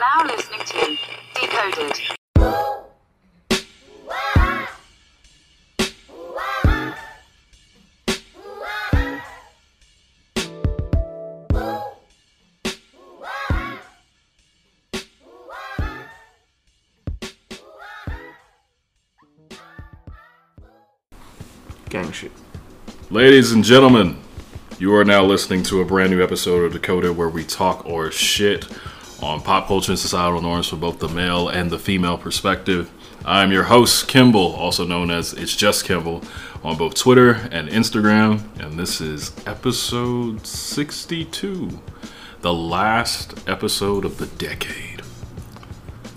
now listening to Decoded. Gang shit. Ladies and gentlemen, you are now listening to a brand new episode of Decoded where we talk or shit on pop culture and societal norms for both the male and the female perspective. I'm your host, Kimball, also known as It's Just Kimball, on both Twitter and Instagram, and this is episode 62, the last episode of the decade.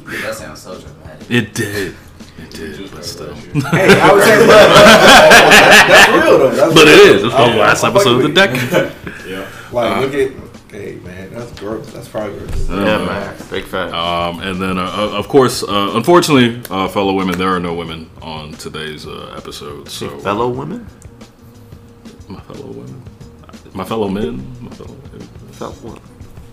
Yeah, that sounds so dramatic. It did. It did, but still. Hey, I was saying, that's, that's real though. That's But real. it is. It's the I'm- last I'm episode of the fucking with decade. you. Like, look at, hey man, that's gross. That's progress. Yeah, man. Big fat. Um, and then, uh, uh, of course, uh, unfortunately, uh, fellow women, there are no women on today's uh, episode. So, Fellow women? my fellow women, my fellow men, my fellow. Fellow,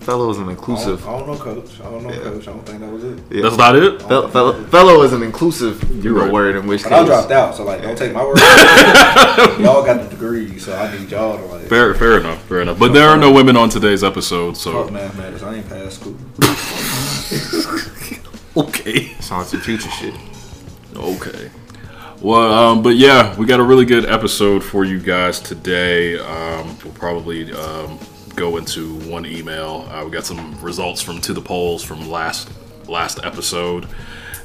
fellow is an I inclusive. don't, I don't know, coach. I don't know, Yeah. coach. I don't think that was it. Yeah. That's not it. Fel- fellow, fellow is an inclusive you know, right. word in which But I dropped out, so like, don't take my word. y'all got the degree, so I need y'all to like. Fair, fair enough, fair enough. But there are no women on today's episode, Fuck so mathematics. I ain't past school. okay, Sounds some future shit. okay. Well, um, but yeah, we got a really good episode for you guys today. Um, we'll probably um, go into one email. Uh, we got some results from to the polls from last last episode,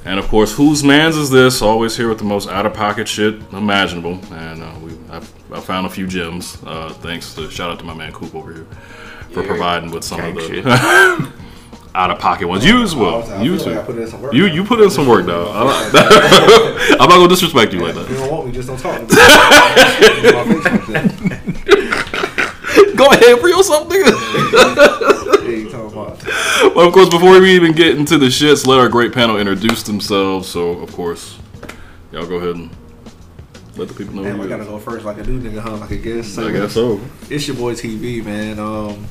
and of course, whose man's is this? Always here with the most out of pocket shit imaginable, and uh, we I've, I found a few gems. Uh, thanks to shout out to my man Coop over here for Yeah. providing with some of the out of pocket ones. You as well. You like too. put in some work. You you put in some work, though. I'm not, gonna disrespect you like that. you don't want me, just don't talk to me. My face like that. Go ahead for yourself, nigga. Yeah, you talking about? well, of course, before we even get into the shits, let our great panel introduce themselves. So, of course, y'all go ahead and let the people know. Damn, I gotta is. go first like I do, nigga, huh? Like I guess. I guess so. It's your boy TV, man. Um,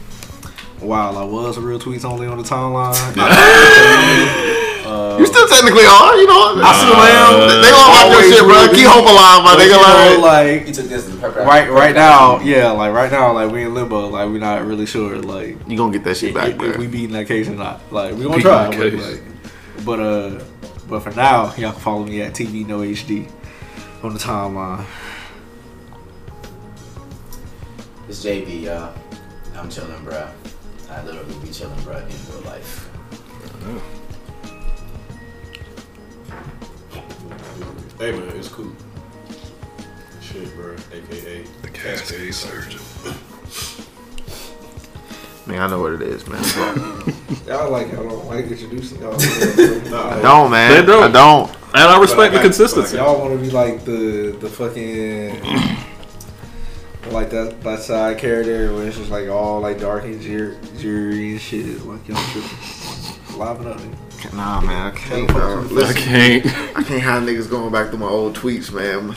while I was real tweets only on the timeline, You still technically are, you know. I still am. They, they all like your Always shit, bro. Keep hope alive, my but, you nigga. know, Like, like You took this as a purpose. right, right now, yeah, like right now, like we in limbo, like we're not really sure, like you gonna get that shit back, if bro. we beating that case or not. Like we gonna try, but, like, but uh, but for now, y'all can follow me at TV No HD on the timeline. It's JB, y'all. I'm chilling, bro. I literally be chilling, bro, in real life. Hey man, it's cool. Shit, bro. AKA The Cascade Surgeon. Man, I know what it is, man. Y'all like y'all don't like introducing y'all. I don't, man. They don't. I don't. And I respect the But I- consistency. Y'all want to be like the the fucking like that that side character where it's just like all like dark and jury, jury and shit. Like y'all just liven up. Nigga. Nah, man. I can't, Can't bro. fuck with I can't. I can't have niggas going back to my old tweets, man.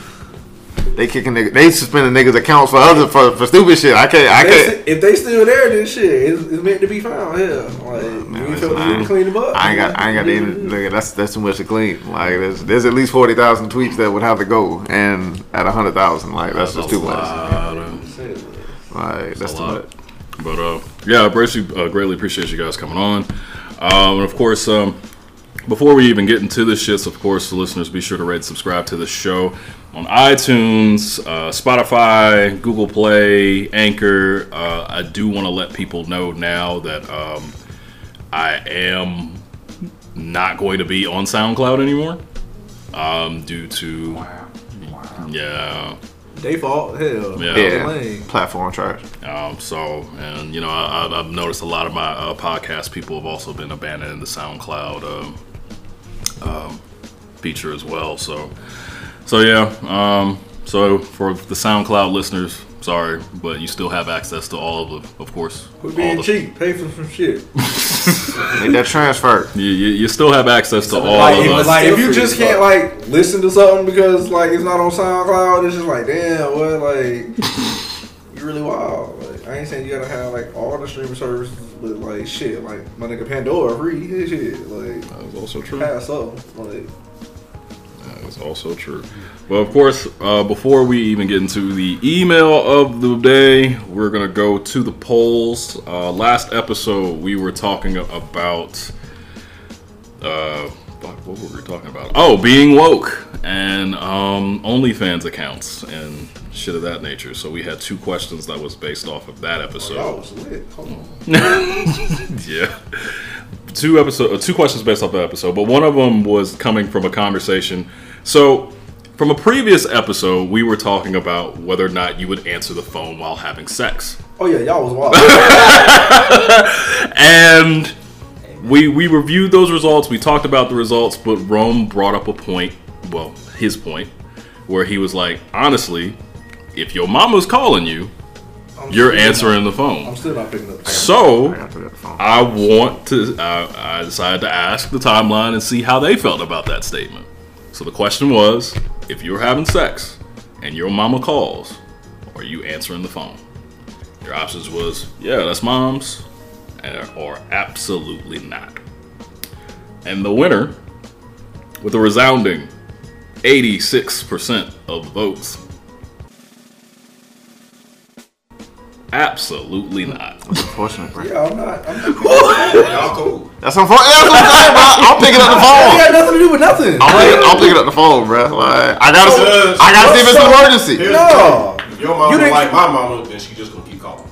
They kicking niggas. They suspending niggas' accounts for other for, for stupid shit. I can't. I can't. st- if they still there, then shit, it's, it's meant to be found. Yeah, like Man, we listen, I ain't- clean them up. I ain't got. I ain't got the end. Nigga, that's that's too much to clean. Like there's there's at least forty thousand tweets that would have to go, and at a hundred thousand, like that's just too much. lot of- Like that's a too lot. much. But uh, yeah, I greatly, uh, greatly appreciate you guys coming on. Um, and of course, um, before we even get into the shits, of course, the listeners be sure to rate subscribe to the show on iTunes, uh, Spotify, Google Play, Anchor. Uh, I do want to let people know now that um, I am not going to be on SoundCloud anymore um, due to yeah. They fault. Hell, Yeah. Yeah, platform charge. Um, so, and you know, I, I've- I've noticed a lot of my uh, podcast people have also been abandoning the SoundCloud um, um, feature as well. So, so yeah. Um, so for the SoundCloud listeners, sorry, but you still have access to all of the, of course, Quit all being the, cheap. Pay for some shit. Make that transfer. You, you, you still have access to all Like, of if, us. like if you just can't like listen to something because like it's not on SoundCloud, it's just like damn, what like you really wild. Like, I ain't saying you gotta have like all the streaming services, but like shit, like my nigga Pandora free his shit, like That is also true. pass up, like That is also true. Well, of course, uh, before we even get into the email of the day, we're gonna go to the polls. Uh, last episode, we were talking about. Uh, what were we talking about? Oh, being woke and um, OnlyFans accounts and shit of that nature. So we had two questions that was based off of that episode. y'all was lit. Hold on. yeah. Two episode, uh, two questions based off the episode, but one of them was coming from a conversation. So, from a previous episode, we were talking about whether or not you would answer the phone while having sex, Oh yeah, y'all was wild. and we we reviewed those results. We talked about the results, but Rome brought up a point, well, his point, where he was like, honestly, if your mama's calling you, I'm you're still answering the phone. I'm still not picking up. So. I pick up the phone. I want to. I, I decided to ask the timeline and see how they felt about that statement. So the question was: If you're having sex and your mama calls, are you answering the phone? Your options was yeah, that's mom's, or absolutely not. And the winner, with a resounding 86% of votes, absolutely not. That's unfortunate, bro. Yeah, I'm not. I'm not picking up the phone. Y'all cool. That's unfortunate. That's what I'm saying, bro. I'm picking up the It phone. got nothing to do with nothing. I'm picking, I'm picking up the phone, bro. Like, I gotta, see, Because- I gotta see if it's an emergency. Here's No. If your mama You like my mama, then she just gonna keep calling.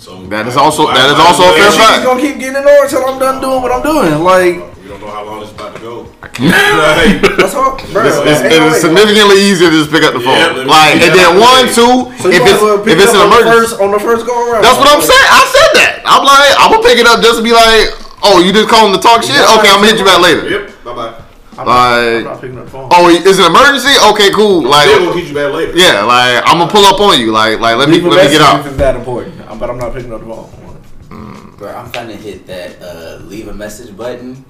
So That is also- that is also a I- fair She's gonna keep getting in order until I'm done doing what I'm doing. Like We don't know how long it's about to go. that's all, bro. It's, it's, ain't it's significantly easier to just pick up the phone. let me like, pick and then one, phone. two, So if it's as well pick if it's an up on the emergency. on the first go around. That's what I'm saying. I said that. I'm like, I'm gonna pick it up just to be like, oh, you just calling to talk shit? Okay, I'm gonna hit you back later. Yep. Bye bye. I'm, not, I'm Like, not picking up phone. oh, is it an emergency? Okay, cool. Still Like, gonna hit you back later. yeah, like I'm gonna pull up on you. Like, like let me Leave a let me get message out. if it's that important, but I'm not picking up the phone. Bro, I'm trying to hit that uh, leave a message button,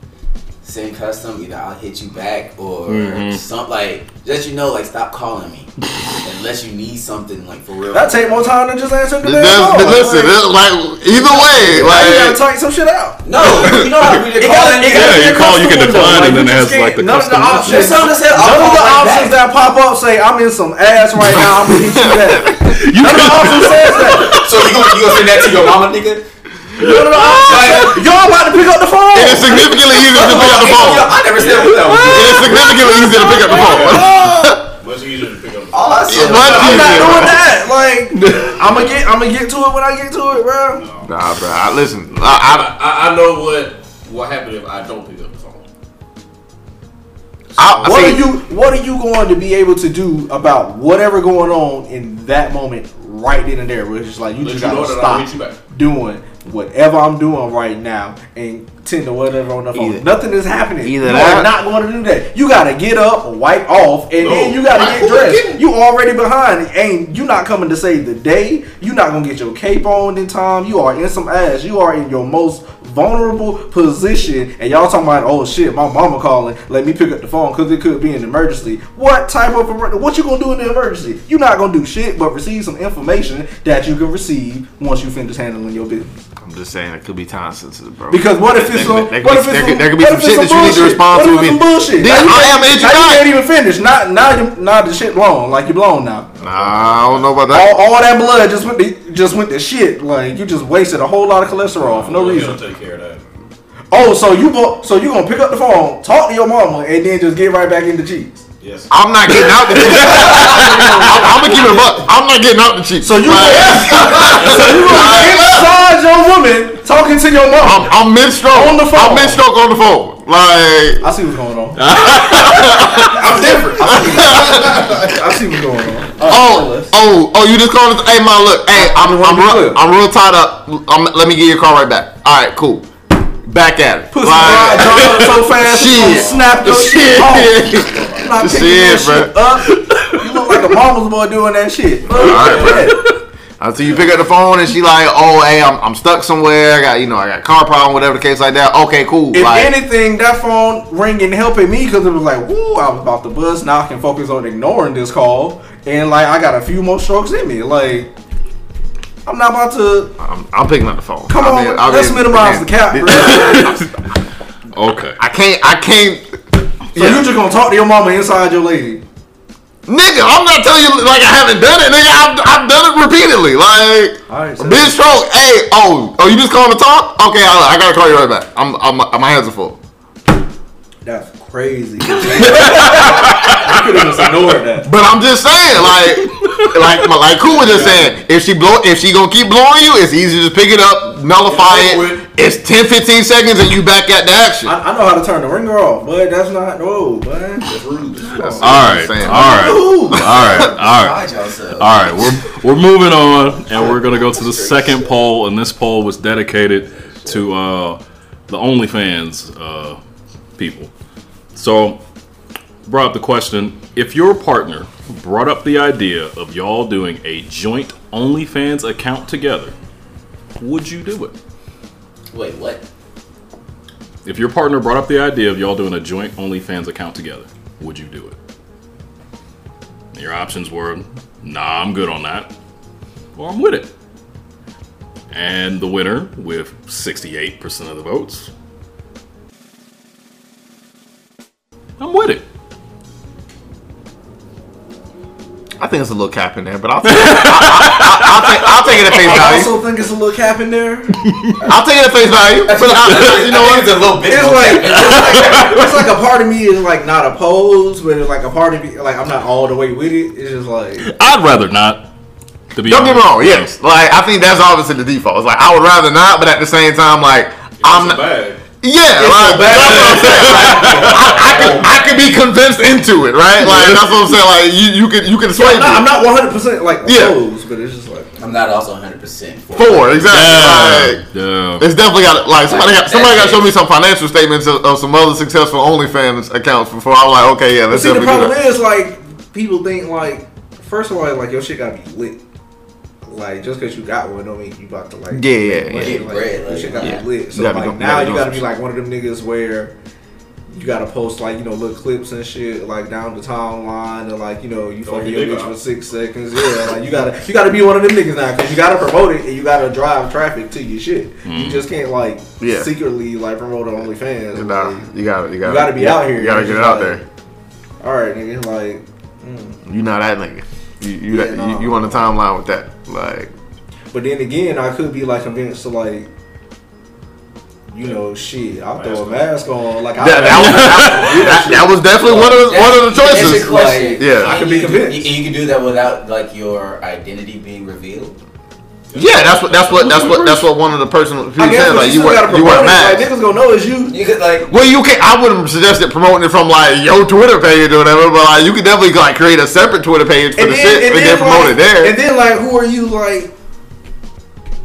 send custom. Either I'll hit you back or Mhm. something like let you know like stop calling me unless you need something like for real. That take more time than just answering the That's, damn phone. listen, like, it's like either way, now you gotta like tighten some shit out. no, you know how we It did gotta- calling. it Yeah, you call, you can decline, Like, and then you it has like the none of the custom. options. That None of the options that pop up say I'm in some ass right now. I'm gonna hit you back. None of the options says that. So you gonna, you gonna send that to your mama, nigga? None of the options. Y'all about to pick up the phone. it is significantly easier to pick up the phone. I never said what that was. It is significantly easier to pick up the phone. Much easier to pick up. the All I phone. said Much was, I'm not doing bro. that. Like I'm gonna get, I'm gonna get to it when I get to it, bro. Nah, bro. I, listen, I, I, I, I, I know what what happened if I don't pick up the phone. I, I What see, are you, what are you going to be able to do about whatever going on in that moment, right then and there? Where it's just like you Let just you gotta that you stop doing whatever I'm doing right now and tend to whatever on the phone. Either- Nothing is happening. either you that- are not going to do that. You gotta get up, wipe off, and No, then you gotta get dressed. You already behind. and you not coming to save the day? You not gonna get your cape on in time. You are in some ass. You are in your most vulnerable position, and y'all talking about oh shit, my mama calling. Let me pick up the phone because it could be an emergency. What type of what you gonna do in the emergency? you not gonna do shit but receive some information that you can receive once you finish handling your business. I'm just saying it could be time sensitive, bro. Because what if it's There- there could what be- if it's there some, there could be some if it's shit that you need to bullshit? respond what to if it's some bullshit? Then you I can't- am edgy now you can't even finish. Not now, you, now the shit blown. Like you blown now. Nah, I don't know about that. All, all that blood just went to, just went to shit. Like you just wasted a whole lot of cholesterol for no Well, reason. Take care of that. Oh, so you go, so you gonna pick up the phone, talk to your mama, and then just get right back into cheese. Yes. I'm not getting out the cheat. I'm, I'm gonna keep it a buck. I'm not getting out the cheat. So you Like, so you gonna inside your woman talking to your mom. I'm, mama. I'm mid stroke On the phone. I'm mid stroke on the phone. Like, I see what's going on. I'm different. I see what's going on. oh, oh, oh, you just calling? Hey, man, look, hey, I'm, I'm, real, clear. I'm real tied up. I'm, let me get your car right back. All right, cool. Back at it. Pussy Like- ride so fast, you gonna Shit. snap your shit off. Shit. Not Shit, that bro. shit up. You look like a mama's boy doing that shit. right, Until you pick up the phone and she like, oh, hey, I'm, I'm stuck somewhere. I got, you know, I got a car problem, whatever the case like that. Okay, cool. If like, anything, that phone ringing helping me because it was like, woo, I was about to bust. Now I can focus on ignoring this call, and like I got a few more strokes in me. Like, I'm not about to. I'm, I'm picking up the phone. Come I on, mean, I let's mean, minimize the cap. Okay. I can't. I can't. So you just gonna talk to your mama inside your lady? Nigga, I'm not telling you like I haven't done it. Nigga, I've, I've done it repeatedly. Like, Alright, so- big stroke. Hey, oh, oh, you just calling to talk? Okay, I, I gotta call you right back. I'm, I'm, my hands are full. That's crazy. you could have just ignored that. But I'm just saying, like, like, like, cool was just saying, if she blow, if she gonna keep blowing you, it's easy to just pick it up, nullify it. It's 10, 15 seconds, and you back at the action. I, I know how to turn the ringer off, but that's not no, man. That's rude. That's all, right. Saying, all right, all right, all right, all right. we're we're moving on, and we're gonna go to the second poll, and this poll was dedicated to uh, the OnlyFans uh, people. So, brought up the question: If your partner brought up the idea of y'all doing a joint OnlyFans account together, would you do it? Wait, what? If your partner brought up the idea of y'all doing a joint OnlyFans account together, would you do it? Your options were, nah, I'm good on that, or I'm with it. And the winner, with 68% of the votes, I'm with it. I think it's a little cap in there, but I'll take, I, will take, I'll take it at face value. I value. also think it's a little cap in there. I'll take it at face value. But I, you know what? it's a little bit. It's like, it's like it's like a part of me is like not opposed, but it's like a part of me like I'm not all the way with it. It's just like I'd rather not. To be Don't get me wrong. Yes, like I think that's obviously the default. It's like I would rather not, but at the same time, like I'm It's not. bad. Yeah, like, that's what I'm saying. Like, I, I could, I could be convinced into it, right? Like that's what I'm saying. Like you, you could, you could sway I'm not, I'm not 100 percent like Yeah. opposed, but it's just like I'm not also 100 percent for. Four, exactly. Yeah, Like, yeah. it's definitely got like somebody. Like, Got, somebody got to show me some financial statements of, of some other successful OnlyFans accounts before I'm like, okay, yeah, let's see the definitely do problem that. is like people think like first of all like your shit gotta be lit. Like just because you got one don't mean you about to like Yeah, yeah, like, yeah. like, Bread, like, shit gotta yeah. lit. So You gotta be like doing- now you you gotta gotta be like one of them niggas where you gotta post like you know little clips and shit like down the timeline and like you know you Throw fucking your your bitch out. for six seconds. Yeah, like you gotta you gotta be one of them niggas now because you gotta promote it and you gotta drive traffic to your shit. You just can't like Yeah. secretly like promote on OnlyFans. And, uh, Like, you gotta you got, you gotta be out here. You gotta get it out like, there. All right, nigga. Like. mm. You not that nigga. You, you, Yeah, that, no. you, you on the timeline with that? Like, But then again, I could be like convinced to like, you know, shit. I'll throw a mask on. Like I, that, that, was, that, that was definitely one of the, one of the choices. your question. Yeah. I And could be you convinced. You, you can do that without like your identity being revealed. Yeah, that's what that's what that's what that's what one of the personal people I guess said. Like you you still gotta you promote wear it. Like niggas gonna know it's you. You could like Well, you can. I wouldn't suggest it promoting it from like your Twitter page or whatever, but like you could definitely like create a separate Twitter page for And the then, shit and and then, then promote like, it there. And then like, who are you like?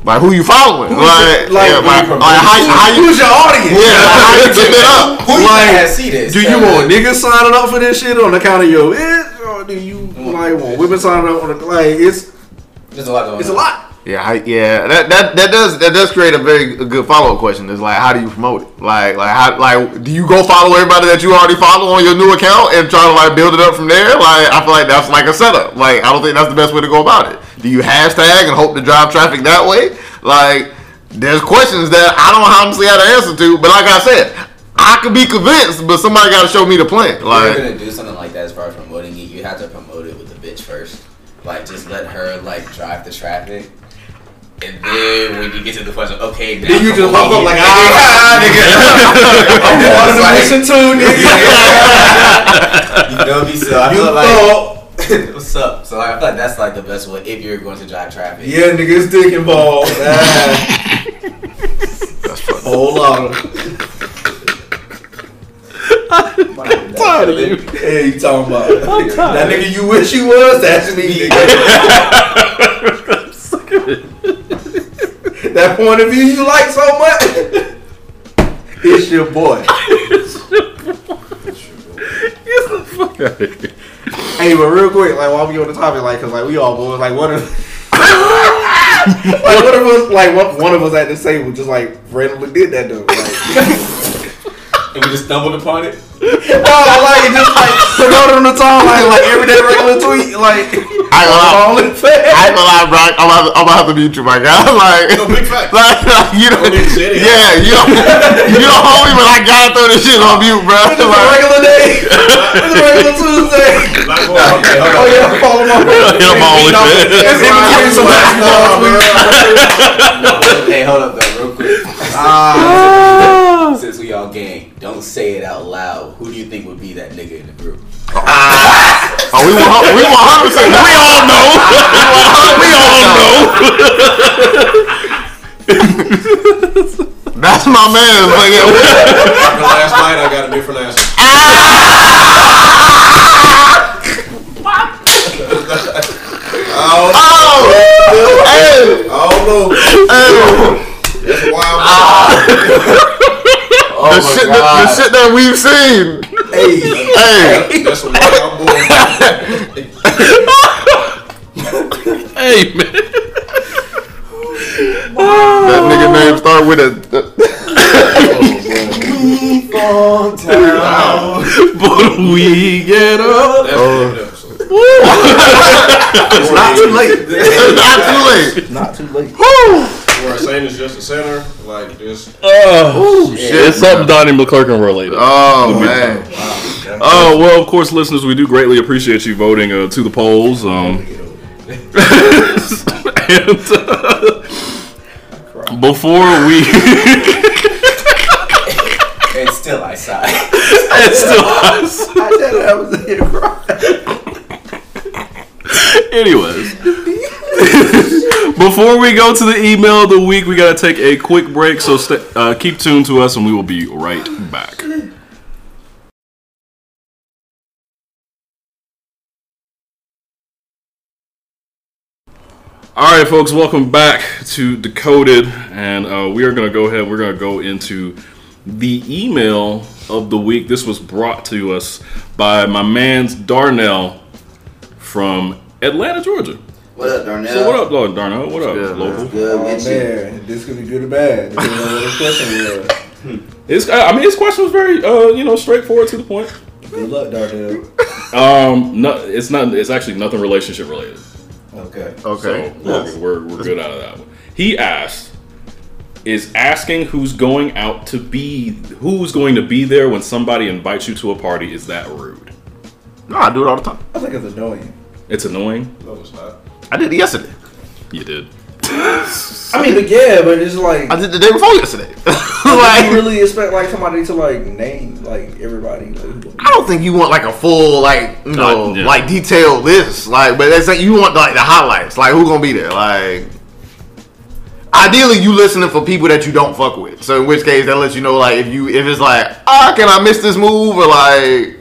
like who you following? Who- like, like, yeah, who like, like, how, how you? Who's your audience? Yeah, how you get that up? who you Like, like, see this? Do you want niggas signing up for this shit on account of your bitch, or do you mm. like want women signing up on the like? It's There's a lot going it's a lot. Yeah, how, yeah. That, that that does that does create a very good follow up question. Is like, how do you promote it? Like, like how like do you go follow everybody that you already follow on your new account and try to like build it up from there? Like, I feel like that's like a setup. Like, I don't think that's the best way to go about it. Do you hashtag and hope to drive traffic that way? Like, there's questions that I don't honestly have to answer to. But like I said, I could be convinced, but somebody got to show me the plan. If you're Like, gonna do something like that as far as promoting it, you have to promote it with the bitch first. Like just let her like drive the traffic. And then when you get to the question, okay, now Then you just pop up like, it. ah, nigga. I'm part of the Like- mission too, nigga. you know me, so I You feel thought, like what's up? So like, I feel like that's like the best way if you're going to drive traffic. yeah, nigga, it's dick involved. Ah. Whole lot of. tired of you. Hey, you talking about that nigga you wish you was? That's me, nigga. that point of view you like so much. It's your boy. Hey, but real quick, like while we on the topic, like, cause like we all boys, like what if, like what if us, like what one of us at the table just like randomly did that though, like, And we just stumbled upon it. No, like just like promote on the timeline, like everyday regular tweet, like I ain't gonna lie. I ain't gonna bro. I'm about to, I'm about to mute you, my guy. Like, No, big fact. like, like, you know, Don't need to it. yeah, you don't, you don't hold me, but I gotta throw this shit on mute, bro. It's a regular day. It's a regular Tuesday. Like, okay, Oh yeah, follow my Hit 'em all with that. It's in between some basketball tweets. hey, hold up though, real quick. Ah. Don't say it out loud. Who do you think would be that nigga in the group? oh, we want, we want hundred percent. We all know. We all know. That's my man. Like, yeah, last night, I got a different answer. I oh, don't, I don't know. hey, That's a wild hey, the shit, that, the shit that we've seen. Hey, hey. That's a wild boy. Hey man. that nigga name start with a. But we get up. That's oh. the end episode. It's not too late. It's Not too late. Not too late. Where saying is just a center, like this. Oh, shit, it's something Donnie McClurkin related. Oh man. Oh well, of course, listeners, we do greatly appreciate you voting uh, to the polls. Um, and uh, before we, And still I sigh. it's still us. I said I was here crying. Anyways, before we go to the email of the week, we gotta take a quick break. So sta uh, keep tuned to us, and we will be right back. All right, folks, welcome back to Decoded, and uh, we are going to go ahead. We're going to go into the email of the week. This was brought to us by my man's Darnell from Atlanta, Georgia. What up, Darnell? So what up, Lord Darnell? What up, good, man? local? Good Oh with you. man, this could be good or bad. Depending on what the question was. His, I mean, his question was very, uh, you know, straightforward to the point. Good luck, Darnell. Um, no, it's not. It's actually nothing relationship related. Okay. Okay. So we're, we're, we're good out of that one. He asked, "Is asking who's going out to be who's going to be there when somebody invites you to a party is that rude? No, I do it all the time. I think it's annoying. It's annoying. No, it's not. I did it yesterday. You did. I mean, but yeah, but it's like, I did the day before yesterday. like, you really expect like somebody to like name like everybody. Like, who gonna be I don't think you want like a full like you know Uh, yeah. like detailed list. Like, but it's like you want like the highlights. Like, who gonna be there? Like, ideally, you listening for people that you don't fuck with. So in which case, that lets you know like if you if it's like ah, can I miss this move or like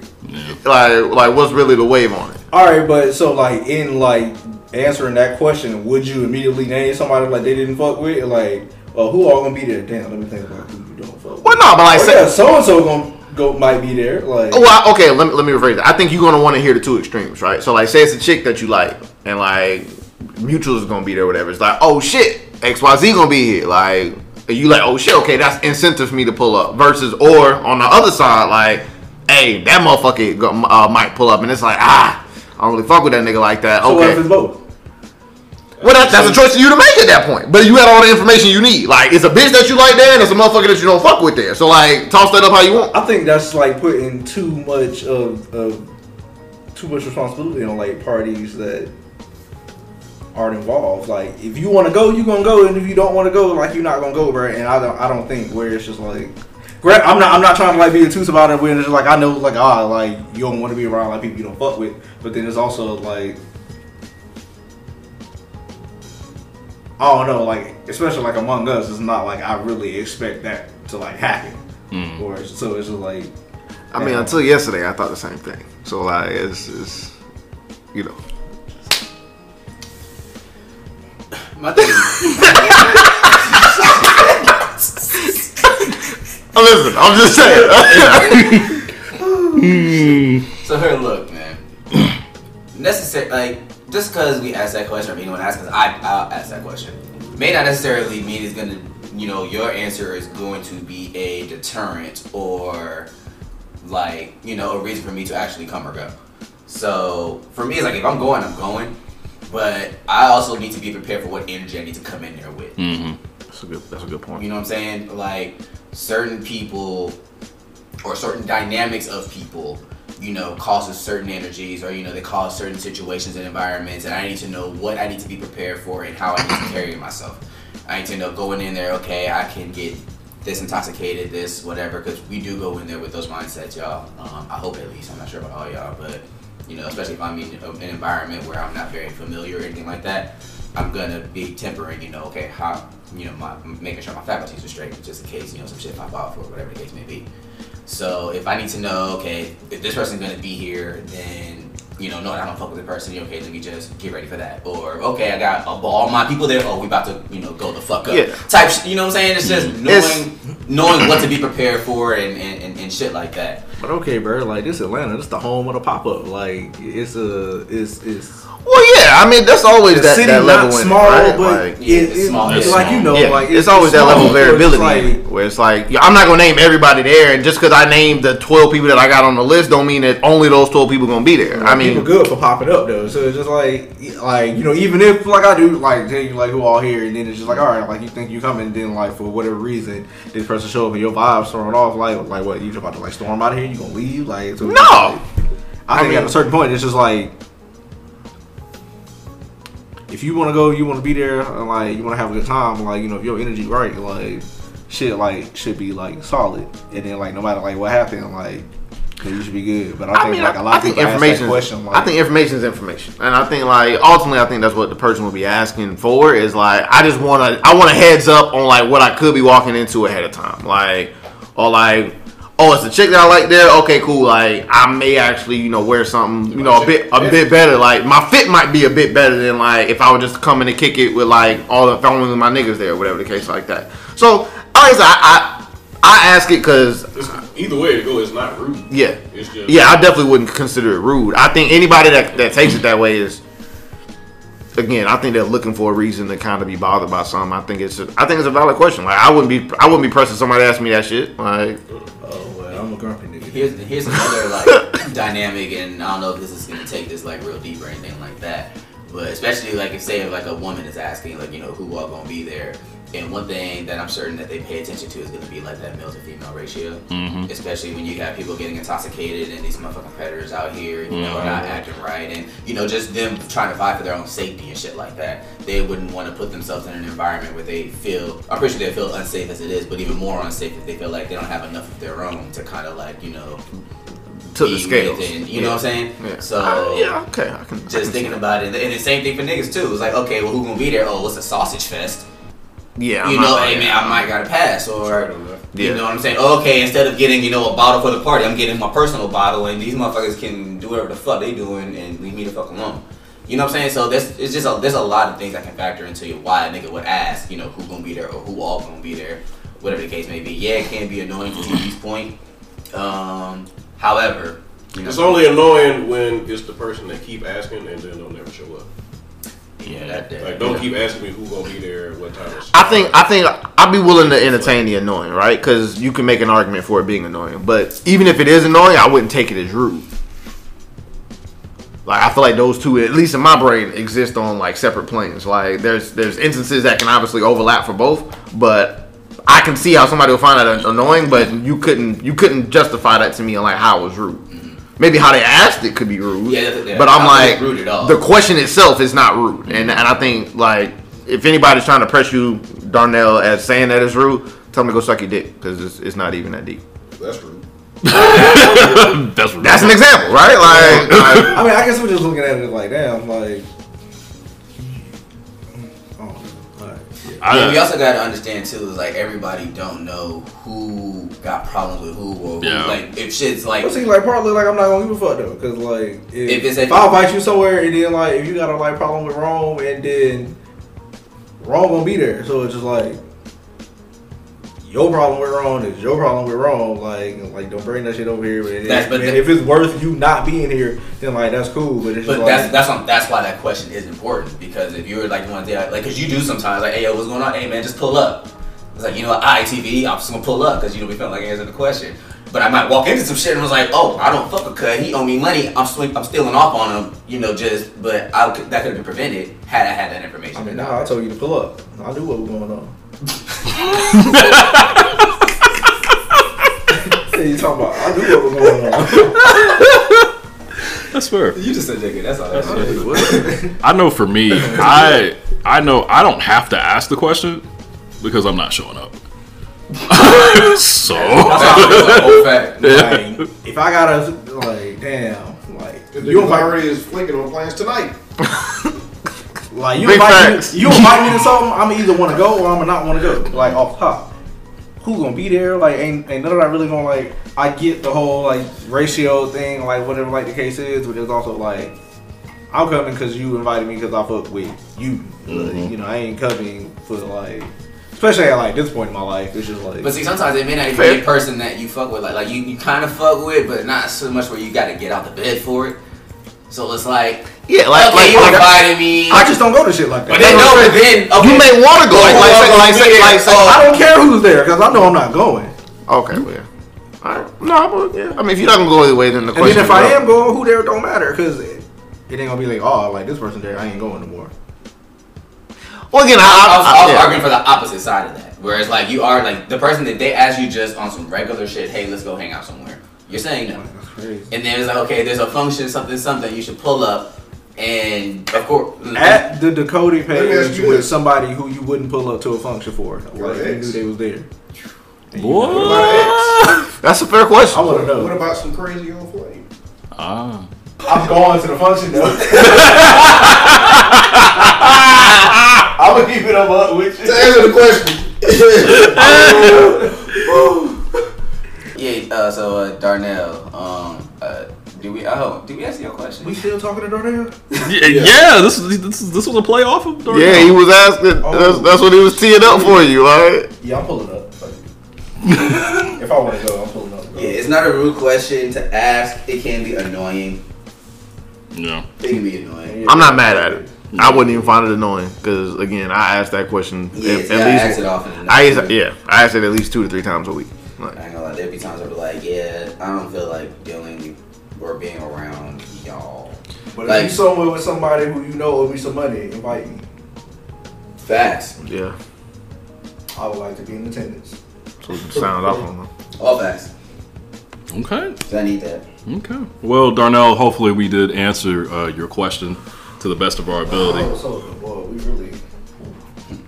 like like what's really the wave on it? All right, but so like in like answering that question, would you immediately name somebody like they didn't fuck with? Like, well, who all gonna be there? Damn, let me think about who you don't fuck with. Well, no, but like Oh, yeah, so and so gonna go might be there. Like, Oh, Well, okay, let me, let me rephrase it. I think you're gonna want to hear the two extremes, right? So, like, say it's a chick that you like, and like mutuals is gonna be there, whatever. It's like, oh shit, X Y Z gonna be here. Like, you like, oh shit, okay, that's incentive for me to pull up. Versus, or on the other side, like, hey, that motherfucker uh, might pull up, and it's like, ah, I don't really fuck with that nigga like that. so Okay, it's both? well, that, that's a choice for you to make at that point. But you had all the information you need. Like, it's a bitch that you like there, and it's a motherfucker that you don't fuck with there. So, like, toss that up how you want. I think that's like putting too much of, of too much responsibility on like parties that aren't involved. Like if you want to go, you gonna go, and if you don't want to go, like you're not gonna go, bro. And I don't, I don't think where it's just like. Gra- I'm not. I'm not trying to like be obtuse about it. When it's like I know, like ah, like you don't want to be around like people you don't fuck with. But then it's also like I don't know, like especially like among us, it's not like I really expect that to like happen. Or so it's just like I mean, Yeah. until yesterday, I thought the same thing. So like, it's, it's you know, My thing, listen, I'm just saying. so here, look, man. Necessary, like just because we ask that question, or anyone asks us, I I'll ask that question, may not necessarily mean it's gonna, you know, your answer is going to be a deterrent or like you know a reason for me to actually come or go. So for me, it's like if I'm going, I'm going. But I also need to be prepared for what energy I need to come in there with. Mm-hmm. That's a good. That's a good point. You know what I'm saying? Like certain people or certain dynamics of people, you know, causes certain energies or you know they cause certain situations and environments, and I need to know what I need to be prepared for and how I need to carry myself. I need to know going in there. Okay, I can get this intoxicated, this whatever, because we do go in there with those mindsets, y'all. Um, I hope at least. I'm not sure about all y'all, but you know, especially if I'm in an environment where I'm not very familiar or anything like that, I'm gonna be tempering, you know, okay, how, you know, my making sure my faculties are straight, just in case, you know, some shit pop off or whatever the case may be. So if I need to know, okay, if this person's gonna be here, then you know, no, I don't fuck with the person. Okay, let me just get ready for that. Or okay, I got a all my people there. Oh, we about to, you know, go the fuck up. Yeah. Type. sh- You know what I'm saying? It's just mm-hmm. knowing It's- knowing what to be prepared for and, and, and, and shit like that. But okay, bro. Like this Atlanta, this the home of the pop up. Like it's a, it's it's. Well, yeah. I mean, that's always The that, city that level not in small, it, right? but Like, Yeah, it, it's small. it's It's like you know, yeah, like it's, always that level of so it's variability like- where it's like yeah, I'm not gonna name everybody there, and just because I named the 12 people that I got on the list, don't mean that only those 12 people gonna be there. I mean, people good for popping up though. So it's just like, like you know, even if like I do, like tell you like who all here, and then it's just like, all right, like you think you coming, and then like for whatever reason, this person show up and your vibes thrown off, like like what you just about to like storm out of here, you gonna leave, like so No! I I think mean- at a certain point, it's just like. If you want to go, you want to be there, and like you want to have a good time, like you know, if your energy right, like shit, like should be like solid, and then like no matter like what happened, like you should be good. But I, I think mean, like a lot I of people ask information. question, like, I think information is information, and I think like ultimately, I think that's what the person will be asking for. Is like I just want to, I want a heads up on like what I could be walking into ahead of time, like or like. Oh, it's a chick that I like there. Okay, cool. Like I may actually, you know, wear something, you know, a bit, a bit better. Like my fit might be a bit better than like if I would just come in and kick it with like all the only my niggas there, whatever the case like that. So, I, I, I ask it because either way to go, it's not rude. yeah, It's just yeah, I definitely wouldn't consider it rude. I think anybody that, that takes it that way is, again, I think they're looking for a reason to kind of be bothered by something. I think it's, a, I think it's a valid question. Like I wouldn't be, I wouldn't be pressing somebody to ask me that shit. Like grumpy. Here's here's another like dynamic, and I don't know if this is gonna take this like real deep or anything like that. But especially like if say if like a woman is asking like you know who all gonna be there, and one thing that I'm certain that they pay attention to is gonna be like that male to female ratio. Mhm. Especially when you have people getting intoxicated and these motherfucking predators out here, you know, not acting right, and you know just them trying to fight for their own safety and shit like that. They wouldn't want to put themselves in an environment where they feel. I'm pretty sure they feel unsafe as it is, but even more unsafe if they feel like they don't have enough of their own to kind of like you know to the scales. within, you know what I'm saying? Yeah. So Uh, yeah, okay, I can. I just can thinking about it, and the same thing for niggas too. It's like, okay, well, who gonna be there? Oh, it's a sausage fest. That. Yeah, I'm you know, hey man, I might gotta pass, or Yeah. you know what I'm saying? Okay, instead of getting you know a bottle for the party, I'm getting my personal bottle, and these motherfuckers can do whatever the fuck they doing and leave me the fuck alone. You know what I'm saying? So there's it's just a, there's a lot of things that can factor into why a nigga would ask, you know, who gonna be there or who all gonna be there, whatever the case may be. Yeah, it can be annoying to TV's point. Um, however, you know, It's only annoying when it's the person that keep asking and then they'll never show up. Yeah, that, that, Like, don't keep asking me who gonna be there, and what time. I think I think I'd be willing to entertain the annoying, right? Because you can make an argument for it being annoying. But even if it is annoying, I wouldn't take it as rude. Like I feel like those two, at least in my brain, exist on like separate planes. Like there's there's instances that can obviously overlap for both, but I can see how somebody will find that annoying. But you couldn't you couldn't justify that to me on like how it was rude. Maybe how they asked it could be rude. Yeah, that's- yeah, but I I'm like rude at all. the question itself is not rude, and and I think like if anybody's trying to press you, Darnell, as saying that is rude, tell them to go suck your dick because it's, it's not even that deep. That's rude. That's what That's an example, right? Like, like, I mean, I guess we're just looking at it like, damn, like. I, Yeah, we also got to understand too is like everybody don't know who got problems with who or who. Yeah. Like if shit's like But see, like, partly, like, I'm not gonna give a fuck though, cause like, if, If it's if a- I invite you somewhere and then like, if you got a like problem with Rome and then Rome gonna be there, so it's just like your problem with Rome is your problem with Rome. Like, like don't bring that shit over here. That's- but that- if it's worth you not being here, then like that's cool. But it's But just that's like, that's on, that's why that question is important because if you're like one day like because you do sometimes like hey yo what's going on hey man just pull up it's like you know what ITV I'm just gonna pull up because you know we felt like answering the question But I might walk into some shit and was like, oh, I don't fuck with cut. He owe me money. I'm I'm stealing off on him. You know, just but I that could have been prevented had I had that information. I mean, nah, I told you to pull up. I knew what was going on. Hey, you talking about? I knew what was going on. That's fair. You just said JK. That's all. That's I know for me, I I know I don't have to ask the question because I'm not showing up. so like whole fact. If I gotta, like, damn, like, You you invite, already is flicking on plans tonight. like, you Big invite, facts. me, you invite me to something, I'm either want to go or I'm gonna not want to go. Like off top, who gonna be there? Like, ain't ain't none of that really gonna like. I get the whole like ratio thing, like whatever like the case is, but it's also like. I'm coming because you invited me because I fuck with you. Like, mm-hmm. you know, I ain't coming for like, especially at like this point in my life. It's just like, But see, sometimes it may not even be a person that you fuck with. Like, like you, you kind of fuck with, but not so much where you got to get out the bed for it. So it's like, Yeah, like okay, like, you like invited me. I just don't go to shit like that. but then no, but then okay. you may want to go. Like, like, say, like, say, like, Oh, I don't care who's there because I know I'm not going. Okay, well, yeah. All right. No, but, yeah. I mean, if you're not gonna go either way, then the And question. then if I am going, who there don't matter because it, it ain't gonna be like, oh, like this person there, I ain't going no more. well, again, I, I was, I was yeah. arguing for the opposite side of that. Whereas, like, you are like the person that they ask you just on some regular shit. Hey, let's go hang out somewhere. You're saying no, That's crazy. and then it's like, okay, there's a function, something, something. You should pull up, and of course, At the Dakota page you with somebody who you wouldn't pull up to a function for, Your like you knew they was there. boy. That's a fair question. I want to know. What about some crazy old flame? Ah. I'm going to the function though. I'm gonna keep it up with you. To answer the question. yeah. Uh, so uh, Darnell, um, uh, do we? Oh, did we ask your question? We still talking to Darnell? Yeah, yeah, this is this is this was a play off of Darnell. Yeah, he was asking. Oh. That's, that's what he was teeing up for you, right? Yeah, I'm pulling up. If I want to go, I'm pulling up. Yeah, it's not a rude question to ask. It can be annoying. No, It can be annoying. I'm not mad at it. I wouldn't even find it annoying because again, I asked that question Yeah, at, see, at I least. ask it often. I asked, yeah, I asked it at least two to three times a week. Like, I ain't gonna lie, there'd be times I'd be like, yeah, I don't feel like dealing or being around y'all. But Like- if you somewhere with somebody who you know owe me some money, invite me. Facts. yeah, I would like to be in attendance. so we can sound off on them. All facts. Okay. 'Cause I need that. Okay. Well, Darnell, hopefully we did answer uh, your question to the best of our ability. Oh, so boy, we really.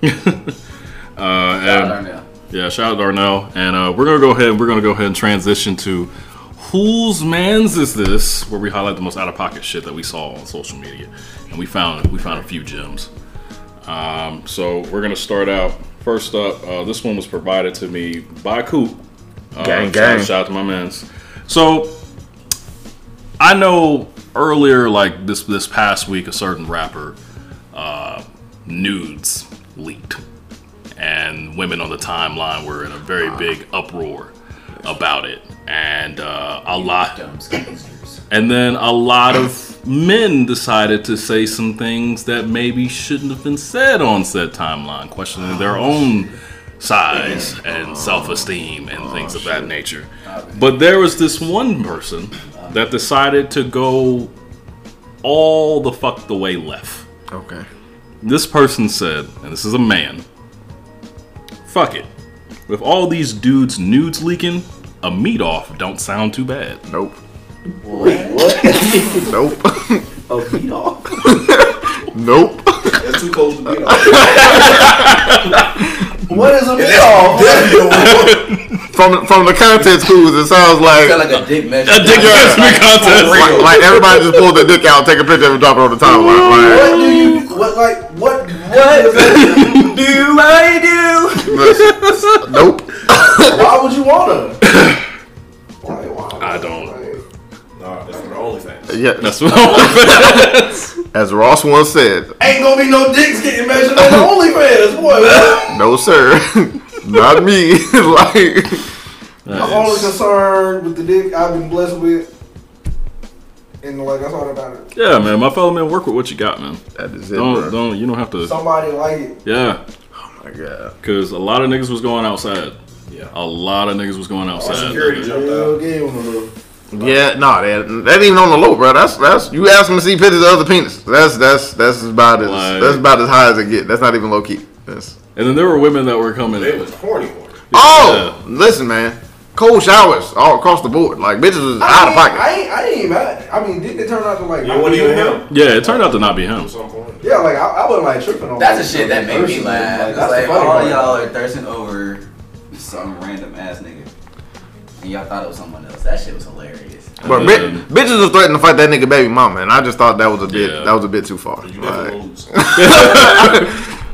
Uh, and Darnell. Yeah, shout out to Darnell, and uh, we're gonna go ahead. And we're gonna go ahead and transition to whose man's is this, where we highlight the most out of pocket shit that we saw on social media, and we found we found a few gems. Um, so we're gonna start out. First up, uh, this one was provided to me by Coop. Uh, Gang, gang. Shout out to my man's. So I know earlier, like this this past week, a certain rapper uh, nudes leaked, and women on the timeline were in a very big uproar about it, and uh, a lot, and then a lot of men decided to say some things that maybe shouldn't have been said on said timeline, questioning their own size and self-esteem and things of that nature. But there was this one person that decided to go all the fuck the way left. Okay. This person said, and this is a man, fuck it. With all these dudes nudes leaking, a meet off don't sound too bad. Nope. Wait, what? Nope. a beat off? nope. That's too close to be on. What is a beat off? From from the content schools, it sounds like Felt like a dick measure. A dick measurement contest. like, like everybody just pulled their dick out, take a picture, and drop it on the timeline. What do you? What like what? What do I do? nope. Why would you wanna? Why? Why? I don't. Like, Nah, that's for the OnlyFans. Yeah, That's what as Ross once said, ain't gonna be no dicks getting measured on the OnlyFans, boy. no sir, not me. like, I'm only concerned with the dick I've been blessed with, and like that's all that matters. Yeah, man. My fellow man, work with what you got, man. that is it, Don't bro. don't you don't have to. Somebody like it. Yeah, Oh my god. because a lot of niggas was going outside Yeah. A lot of niggas was going Our outside. Oh, security jumped Real out. game on the little. Yeah, no, that, that ain't on the low, bro. That's that's you ask them to see pictures of other penises. That's that's that's about as Like- that's about as high as it get. That's not even low key. That's, And then there were women that were coming. They was horny horny. oh, listen, man, cold showers all across the board. Like bitches was out of pocket. I pocket. ain't, I ain't mad. I mean, didn't it turn out to like? You not wasn't be even him? him. Yeah, it turned out to not be him. At some point. Yeah, like I, I wasn't like tripping on. That's like, the shit that made me laugh. Like, that's like, the funny all part. y'all are thirsting over some random ass nigga. And y'all thought it was someone else. That shit was hilarious. But bi- then- bitches was threatening to fight that nigga baby mama, and I just thought that was a bit Yeah. that was a bit too far. You Like, definitely lose.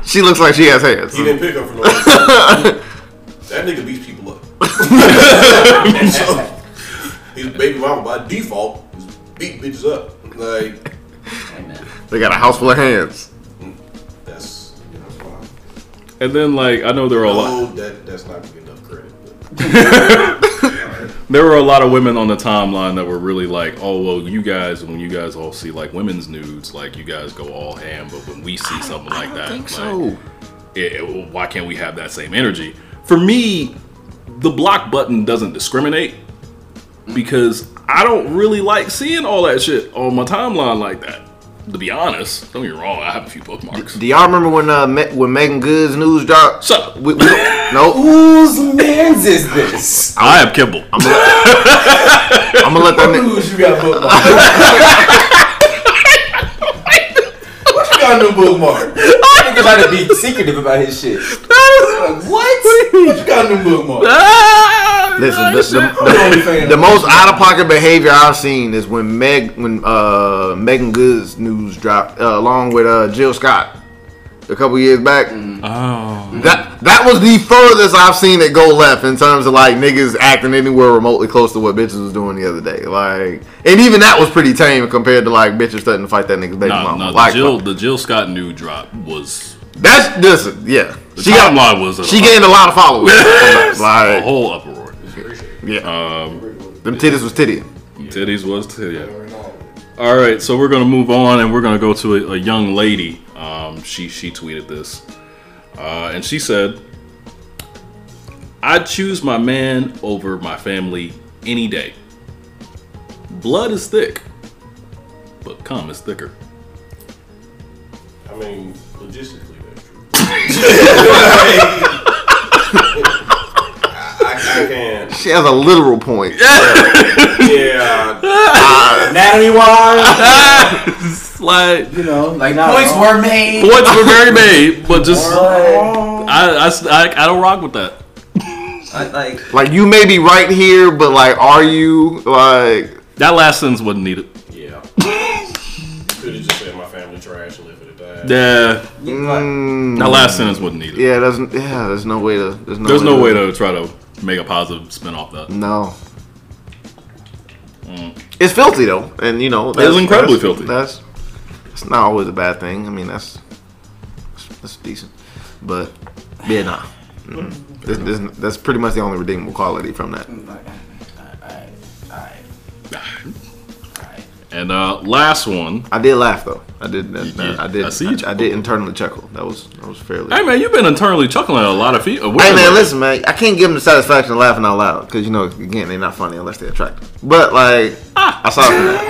she looks like she has hands. He didn't pick up for no reason. That nigga beats people up. So, his baby mama by default is beat bitches up. Like Hey, man. They got a house full of hands. that's And then like I know there were a lot. no, that that's not gonna enough credit. There were a lot of women on the timeline that were really like, oh well, you guys when you guys all see like women's nudes, like you guys go all ham, but when we see something like that, think like, so. it- it- well, why can't we have that same energy? For me, the block button doesn't discriminate because I don't really like seeing all that shit on my timeline like that. To be honest, don't get me wrong, I have a few bookmarks. Do y'all remember when uh Me- when Meagan Good's news dropped? Shut up. We, we, no, Whose man's is this? I have Kimball. I'm gonna let that nigga. Who's you got bookmark? what you got in the bookmark? Nigga trying to be secretive about his shit. Like, what? What you got in the bookmark? Listen, the, the, I'm only fan the most out of pocket behavior I've seen is when Meg when uh Meagan Good's news dropped uh, along with uh Jill Scott a couple years back. Oh. That that was the furthest I've seen it go left in terms of like niggas acting anywhere remotely close to what bitches was doing the other day. Like, and even that was pretty tame compared to like bitches starting to fight that nigga's baby No, mama. no, the like, Jill, the Jill Scott nude drop was that's listen, yeah. the She got timeline was a, she gained a lot of followers. a like, whole uproar. yeah, Um, them titties was titty. titties was titty. All right, so we're gonna move on, and we're gonna go to a, a young lady. Um, she she tweeted this, uh, and she said, "I'd choose my man over my family any day. Blood is thick, but cum is thicker." I mean, logistically that's true. I, I, I can't. She has a literal point. Yeah, Yeah. Anatomy wise, It's like You know, like not points wrong. were made. points were very made, but just But I, I, I, I don't rock with that. I, like Like you may be right here, but like, are you like? That last sentence wasn't needed. yeah. Could have just said my family trash and left it at that. Yeah, Mm, that last sentence wasn't needed. yeah, there's yeah, there's no way to. There's no. There's no way to try to make a positive spin off that. No. It's filthy though, and you know It's incredibly that's- filthy. That's it's not always a bad thing. I mean, that's that's decent, but yeah, nah. Mm. This, this, that's pretty much the only redeemable quality from that. And uh, last one. I did laugh though. I did. That, You- that- I did. I see I, you I did internally chuckle. That was that was fairly. Hey man, you've been internally chuckling at a lot of feet. Hey man, listen man, I can't give them the satisfaction of laughing out loud because you know again they're not funny unless they're attractive. But like, I saw from that.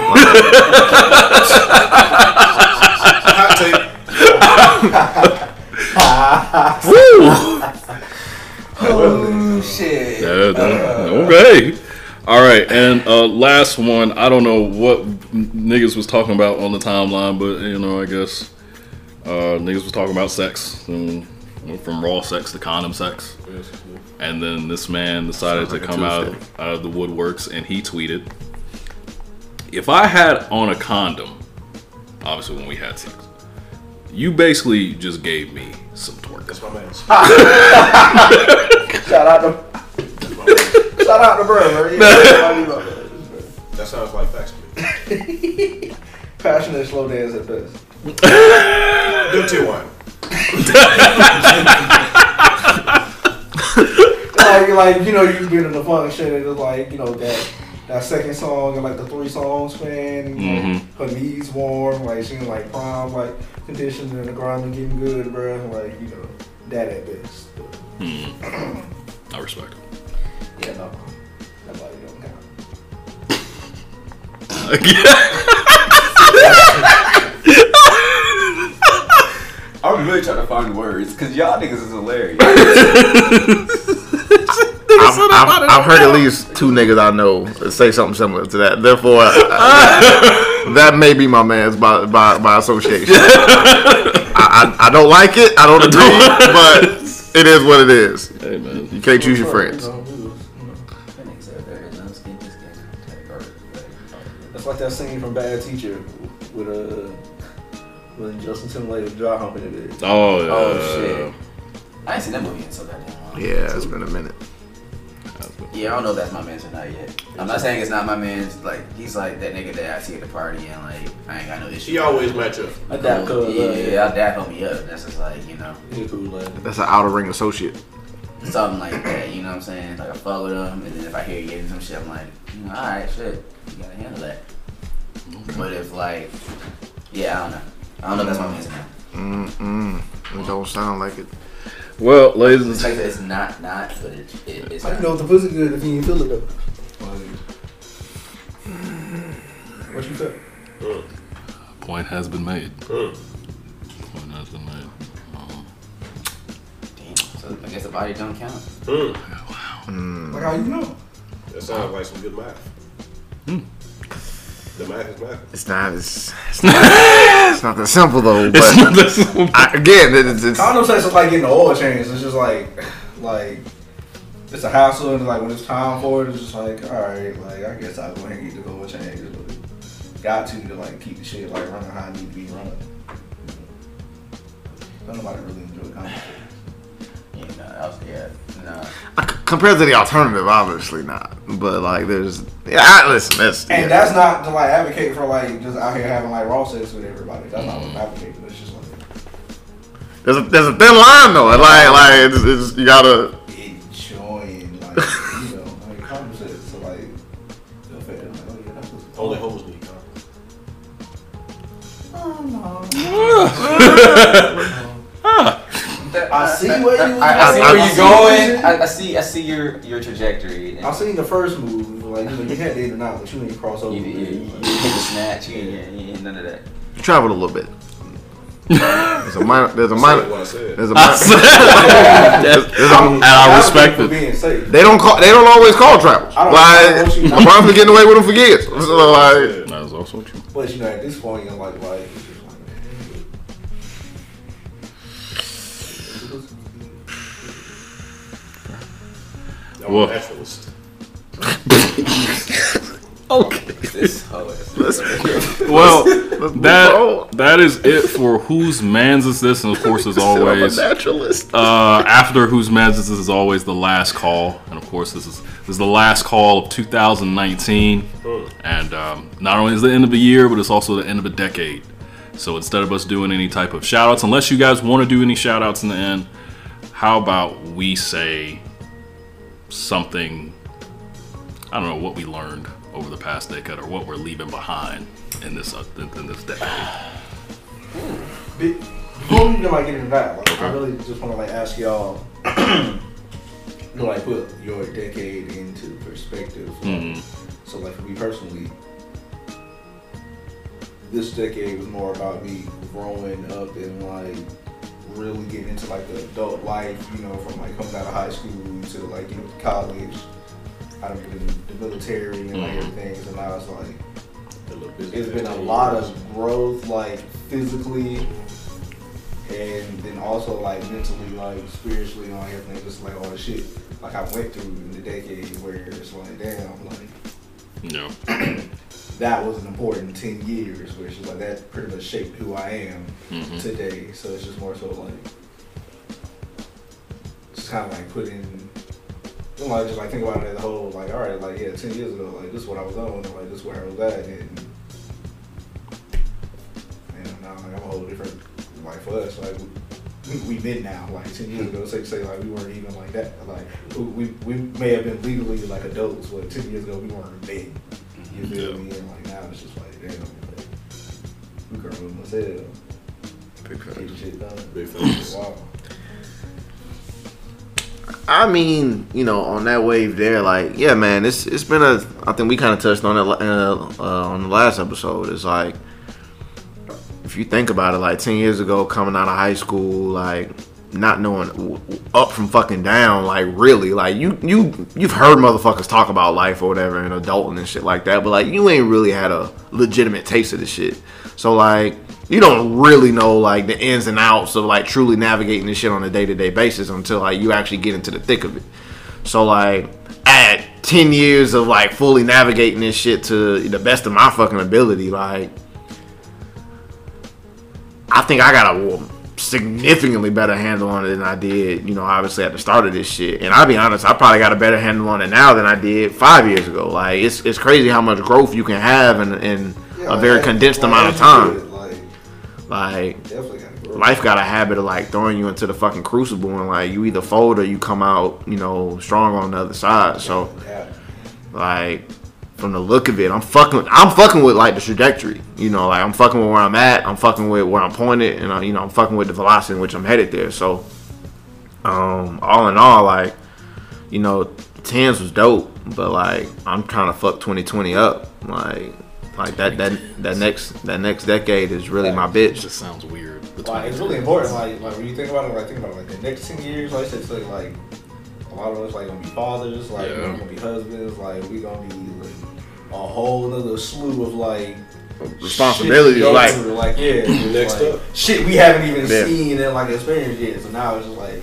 Hot take. Oh shit. Yeah, that- okay. All right, and uh, last one. I don't know what niggas was talking about on the timeline, but you know, I guess uh, niggas was talking about sex, and went from raw sex to condom sex. And then this man decided Sounds to come out of, out of the woodworks, and he tweeted, "If I had on a condom, obviously when we had sex, you basically just gave me some twerk." That's my man. Shout out to shout out to brother. Yeah, That sounds like facts to me. passionate slow dance at best. Do two one. like, like you know, you get in the function shit and it's like you know that that second song and like the three songs span. you know, Mhm. Her knees warm, like she in like prime, like conditioned in the ground and getting good, bro. Like you know that at best. I respect it. Yeah, no. That body don't count. I'm really trying to find words because y'all niggas is hilarious. I've, I've, I've heard at least two niggas I know say something similar to that. Therefore, uh, that may be my man's by by, by association. I, I, I don't like it. I don't agree, but it is what it is. Hey man, You can't choose your friends. That's like that scene from Bad Teacher with a uh, when Justin Timberlake was dry humping it. oh yeah. Oh, shit. I ain't seen that movie in so goddamn long. Yeah, it's been a minute. Yeah, I don't know if that's my man's or not yet. I'm not saying it's not my man's. Like he's like that nigga that I see at the party and like I ain't got no issue. She always match up. My dad Cool. could, Yeah, yeah, yeah. our dad helped me up. That's just like you know He's a cool lad. That's an outer ring associate. something like that. You know what I'm saying? Like I fuck with him, and then if I hear you getting some shit, I'm like, all right, shit, you gotta handle that. But if like, yeah, I don't know. I don't know if that's my man's or. Mm-mm. It don't sound like it. Well, ladies It's and like it's not not, but it, it, it's I you not. know if the pussy good if you ain't feel it though? What you feel? Mm. point has been made. Mm. Point has been made. Um, Damn. So I guess the body don't count. Mm. Like how you know? That sounds like some good math. Hmm. The math is math. It's not. It's, it's not. it's not that simple though. But it's not that simple. I, again, it's, it's Condom sex is like getting the oil change. It's just like, like, it's a hassle, and like when it's time for it, it's just like, all right, like I guess I'll go ahead and get the oil change. But got to to like keep the shit like running how it need to be running. Don't nobody really enjoy condom. Yeah, no, I was, yeah, no. Compared to the alternative, obviously not. But like, there's yeah. I, listen, that's And yeah. that's not to like advocate for like just out here having like raw sex with everybody. That's not what I'm mm-hmm. advocating. It's just like there's a there's a thin line though. And like like it's, it's, you gotta. enjoying like you know like condom sex. So like, feel fair. Like, oh yeah, that's what's Only hoes need condoms. Oh, I see where you. I, I see where you're going. I, I see. I see your your trajectory. I seen the first move, like you know, you had to in and out, but you ain't cross over. You, you, you, you hit the snatch. You, you, you, you, none of that. You traveled a little bit. There's a minor. There's a minor. what I said. There's a minor. there's, there's a, and I respect it. being safe. they don't call. They don't always call travels. Like I don't know. LeBron's been getting away with them for years. So like, That is also true. But you know, at this point, you're like, like, it's just Well- naturalist. okay. This Well, that that is it for whose man's is this, and of course, as always, I'm a naturalist. uh, after whose man's is this is always the last call, and of course, this is this is the last call of 2019, and um, not only is the end of the year, but it's also the end of a decade. So instead of us doing any type of shout outs, unless you guys want to do any shout outs in the end, how about we say something? I don't know what we learned over the past decade or what we're leaving behind in this uh, in, this decade. Be- Before we even like get into that, like, I really just want to like ask y'all to like put your decade into perspective. Mhm. So like for me personally, this decade was more about me growing up and like really getting into like the adult life. You know, from like coming out of high school to like you know college. I've been in the military and like Mhm. everything, so now it's like A little busy it's been a lot of growth, like physically, and then also like mentally, like spiritually, and all everything. Just like all the shit like I went through in the decade where it's like, damn, like You know, that was an important ten years, where it's just like that pretty much shaped who I am Mhm. today. So it's just more so like just kind of like putting. You know, like just like think about it as a whole, like all right, like yeah, ten years ago, like this is what I was on, and like this is where I was at, and and now like I'm a whole different. Like for us, like we, we been now. Like ten years ago, say say like we weren't even like that. Like we we may have been legally like adults, but ten years ago we weren't men. You feel Yeah. me? And like now it's just like damn, like, we grown ourselves, Big facts. shit done. Big facts. Wow. I mean, you know, on that wave there, like, yeah, man, it's it's been a. I think we kind of touched on it uh, uh, on the last episode. It's like, if you think about it, like ten years ago, coming out of high school, like not knowing up from fucking down, like really, like you you you've heard motherfuckers talk about life or whatever and adulting and shit like that, but like you ain't really had a legitimate taste of the shit. So like you don't really know like the ins and outs of like truly navigating this shit on a day to day basis until like you actually get into the thick of it. So like at ten years of like fully navigating this shit to the best of my fucking ability, like I think I got a significantly better handle on it than I did, you know, obviously at the start of this shit. And I'll be honest, I probably got a better handle on it now than I did five years ago. Like it's it's crazy how much growth you can have in, in Yeah, a very like, condensed like, amount of time. Like gotta life got a habit of like throwing you into the fucking crucible and like you either fold or you come out, you know, strong on the other side. So Yeah. like from the look of it, I'm fucking I'm fucking with like the trajectory. You know, like I'm fucking with where I'm at, I'm fucking with where I'm pointed, and uh, you know, I'm fucking with the velocity in which I'm headed there. So um all in all, like, you know, tens was dope, but like I'm trying to fuck twenty twenty up. Like like that that that next that next decade is really my It bitch. just sounds weird. Like it's really important. Like like when you think about it, like think about it, like the next ten years, like I said, so, like a lot of us like gonna be fathers, like Yeah. we're gonna be husbands, like we gonna be like a whole other slew of like Responsibilities, shit to like- through. like yeah, Next like, up. shit we haven't even Yeah. seen and like experienced yet. So now it's just like,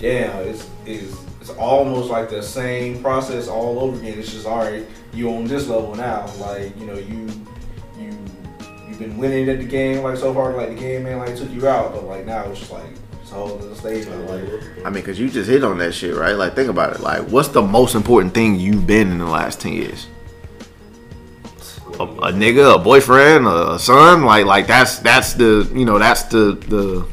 damn, it's it's it's almost like the same process all over again. It's just all right, you on this level now. Like you know you you you've been winning at the game like so far. Like the game man like took you out, but like now it's just like it's a whole other stage. Like I mean, cause you just hit on that shit, right? Like, think about it. Like, what's the most important thing you've been in the last ten years? A, a nigga, a boyfriend, a, son. Like, like that's that's the you know that's the the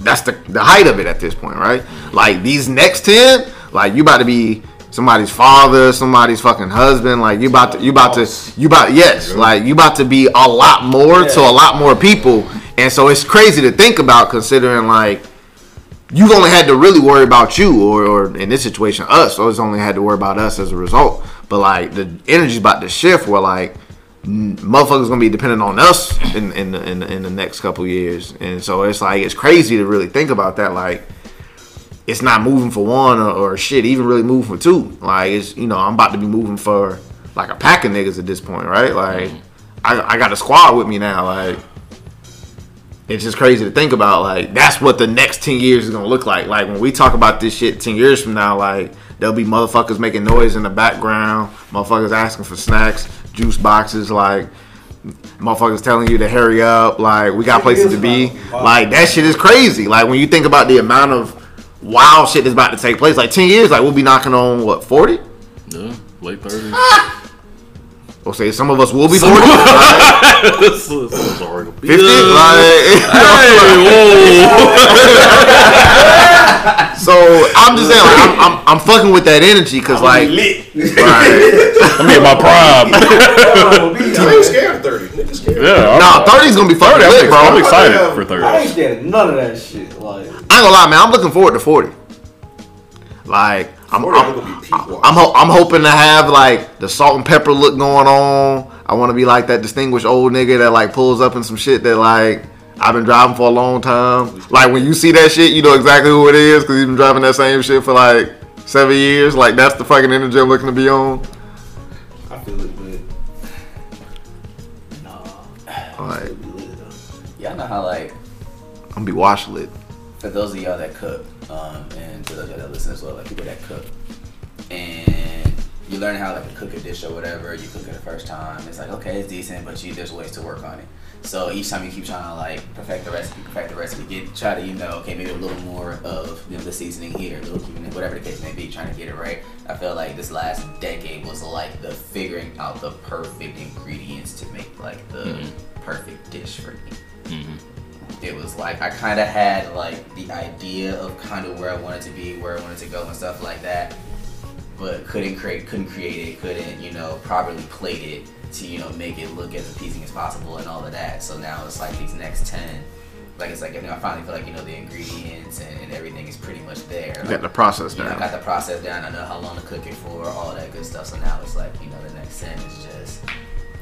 that's the the height of it at this point, right? Like these next ten, like you about to be somebody's father, somebody's fucking husband. Like you about to you about to you about yes, like you about to be a lot more to a lot more people, and so it's crazy to think about considering like you've only had to really worry about you, or, or in this situation, us. So it's only had to worry about us as a result. But like the energy's about to shift, where like motherfuckers gonna be dependent on us in in the, in, the, in the next couple years, and so it's like it's crazy to really think about that. Like it's not moving for one or, or shit, even really moving for two. Like it's you know I'm about to be moving for like a pack of niggas at this point, right? Like I, I got a squad with me now, like it's just crazy to think about. Like that's what the next ten years is gonna look like. Like when we talk about this shit ten years from now, like there'll be motherfuckers making noise in the background, motherfuckers asking for snacks, juice boxes, like motherfuckers telling you to hurry up. Like we got places to be. Like that shit is crazy. Like when you think about the amount of wild shit that's about to take place, like ten years, like we'll be knocking on what forty. Yeah, late 30s. Ah! We'll say some of us will be forty. this is, this is already gonna be- Fifty, like, so I'm just saying, like, I'm, I'm, I'm fucking with that energy because, like, right, I'm in my prime. I ain't scared of 30. Nigga scared. yeah, I'm, nah, 30's gonna be fucking 30, lit, bro. I'm excited for 30. I ain't scared of none of that shit. Like I ain't gonna lie, man. I'm looking forward to 40. Like, I'm, 40 I'm, gonna be peak watch. I'm, ho- I'm hoping to have like the salt and pepper look going on. I want to be like that distinguished old nigga that like pulls up in some shit that like I've been driving for a long time. Like when you see that shit, you know exactly who it is because you've been driving that same shit for like seven years. Like that's the fucking energy I'm looking to be on. I feel it, but No. Like Y'all know how like I'm gonna be wash lit. for those of y'all that cook, um, and to those of y'all that listen as well, like people that cook, and you learn how like to cook a dish or whatever, you cook it the first time, it's like okay, it's decent, but you there's ways to work on it. So each time you keep trying to like perfect the recipe, perfect the recipe, get try to you know okay maybe a little more of you know the seasoning here, a little keeping it whatever the case may be, trying to get it right. I feel like this last decade was like the figuring out the perfect ingredients to make like the mm-hmm. perfect dish for me mm-hmm. it was like I kind of had like the idea of kind of where I wanted to be, where I wanted to go, and stuff like that. But couldn't create, couldn't create it, couldn't you know properly plate it to you know make it look as appeasing as possible and all of that. So now it's like these next ten like it's like you know I finally feel like you know the ingredients and, and everything is pretty much there. You Like, got the process you know, I got the process down. I know how long to cook it for, all that good stuff. So now it's like, you know, the next step is just,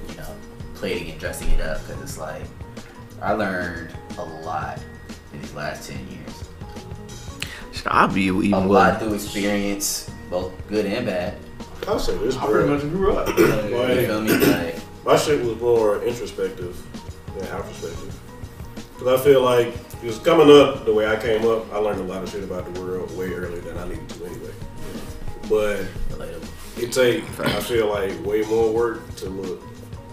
you know, plating and dressing it up. Because it's like, I learned a lot in these last 10 years. Shit, I'll be A lot through experience, both good and bad. I'll say this, I pretty bro. much grew up. You feel me? Like, my shit was more introspective than outtrospective. Because I feel like, just coming up the way I came up, I learned a lot of shit about the world way earlier than I needed to anyway. But relatable. it take I feel like way more work to look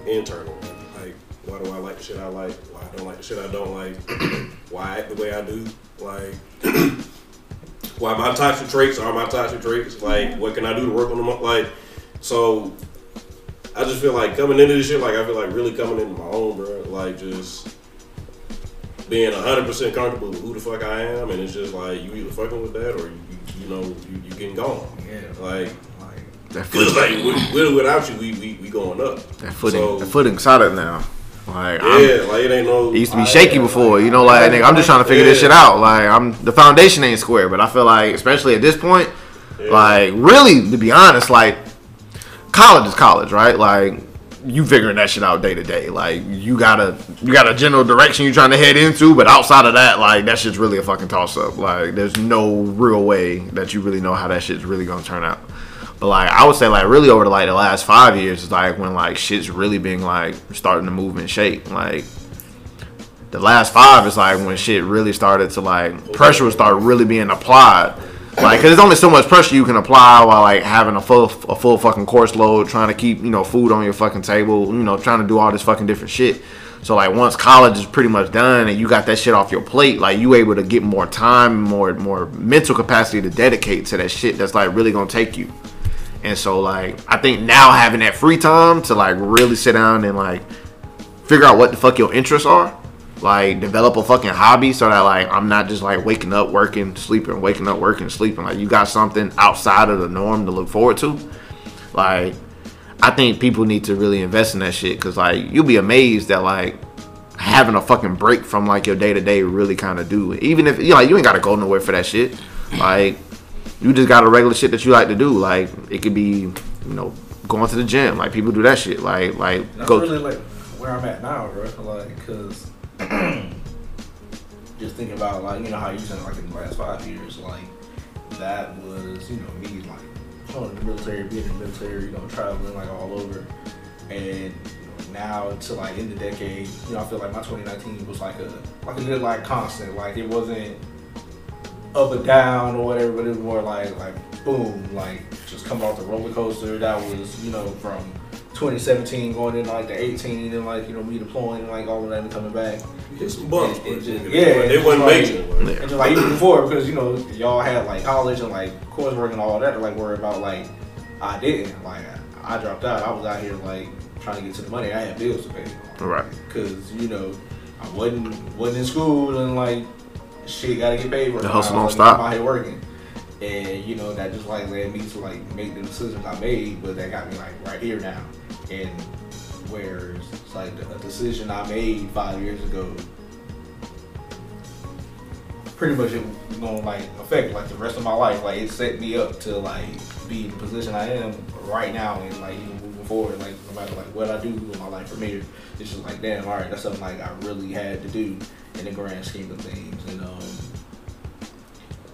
internal. Like why do I like the shit I like? Why I don't like the shit I don't like? why I act the way I do? Like why my toxic traits are my toxic traits? Like what can I do to work on them? Like so I just feel like coming into this shit, like I feel like really coming into my own, bro. Like just being hundred percent comfortable with who the fuck I am, and it's just like you either fucking with that or you, you, you know you, you getting gone. Yeah. Like Like, That it's footing, like with, with or without you, we, we, we going up. that footing, So, that footing solid now. Like I'm, yeah, like it ain't no. It used to be shaky before, you know. Like nigga, I'm just trying to figure this shit out. Like I'm the foundation ain't square, but I feel like, especially at this point, Yeah. like really to be honest, like college is college, right? Like you figuring that shit out day to day. Like you got a you got a general direction you're trying to head into, but outside of that, like that shit's really a fucking toss up. Like there's no real way that you really know how that shit's really gonna turn out. But like I would say like really over the like the last five years is like when like shit's really being like starting to move and shape. Like the last five is like when shit really started to like pressure would start really being applied. Like, cause there's only so much pressure you can apply while like having a full a full fucking course load, trying to keep you know food on your fucking table, you know, trying to do all this fucking different shit. So like once college is pretty much done and you got that shit off your plate, like you able to get more time, more more mental capacity to dedicate to that shit that's like really gonna take you. And so like I think now having that free time to like really sit down and like figure out what the fuck your interests are. Like develop a fucking hobby so that like I'm not just like waking up, working, sleeping, waking up, working, sleeping. Like you got something outside of the norm to look forward to. Like I think people need to really invest in that shit because like you'll be amazed that like having a fucking break from like your day to day really kind of do. Even if you know, like you ain't gotta go nowhere for that shit. Like you just got a regular shit that you like to do. Like it could be you know going to the gym. Like people do that shit. Like like That's go. really like where I'm at now, bro. Like, cause just thinking about like you know how you said like in the last five years, like that was you know me like joining the military, being in the military, you know traveling like all over, and now to like in the decade, you know I feel like my 2019 was like a like a good like constant, like it wasn't up and down or whatever, but it was more like like boom, like just coming off the roller coaster. That was you know from 2017 going into like the 18 and like you know me deploying and like all of that and coming back. hit some bumps, It- it just- it, yeah, it, it's wasn't like- major. like- And just like even before because you know y'all had like college and like coursework and all that to like worry about like I didn't like I dropped out. I was out here like trying to get to the money. I had bills to pay. Right. Because you know I wasn't wasn't in school and like shit got to get paid. For the hustle don't stop. I'm out here working. And you know that just like led me to like make the decisions I made, but that got me like right here now. And whereas it's like a decision I made five years ago, pretty much it gonna like affect like the rest of my life. Like it set me up to like be in the position I am right now, and like even moving forward, like no matter like what I do in my life from here, it's just like damn, all right, that's something like I really had to do in the grand scheme of things, and um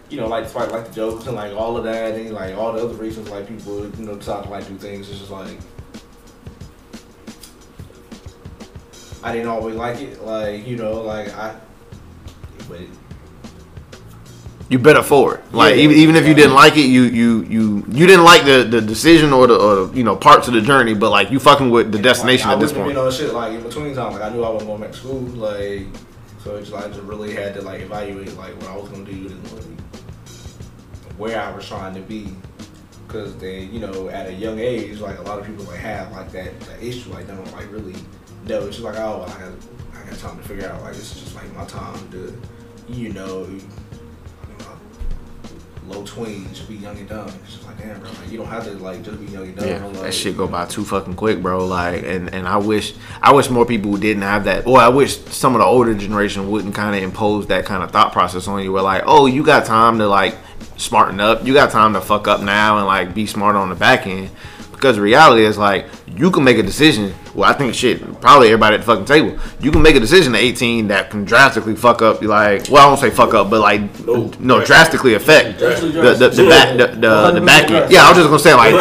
you know, like despite like the jokes and like all of that, and like all the other reasons like people you know decide to like do things. It's just like I didn't always like it. Like you know, like I, but it, you better for it. Like Yeah. even, even if you didn't like it, you you you you didn't like the, the decision or the or the, you know parts of the journey, but like you fucking with the and, destination like, at this point. been on shit like in between time. Like I knew I wasn't going back to school. Like so, it's like I just really had to like evaluate like what I was gonna do and where I was trying to be. Cause then you know at a young age, like a lot of people like have like that, that issue. Like they don't like really know. It's just like oh, I got I got time to figure out. Like this is just like my time to you know. Low just be young and dumb. It's just like damn, bro. Like you don't have to like just be young and dumb. Yeah, like, that shit go by too fucking quick, bro. Like, and and I wish, I wish more people didn't have that. Or I wish some of the older generation wouldn't kind of impose that kind of thought process on you. Where like, oh, you got time to like smarten up. You got time to fuck up now and like be smart on the back end. Because reality is like you can make a decision. Well, I think shit, probably everybody at the fucking table. You can make a decision at 18 that can drastically fuck up. Like, well, I won't say fuck up, but like, oh, No. no, drastically affect Drastically the the, the back the, the, the back end. Yeah, I was just gonna say like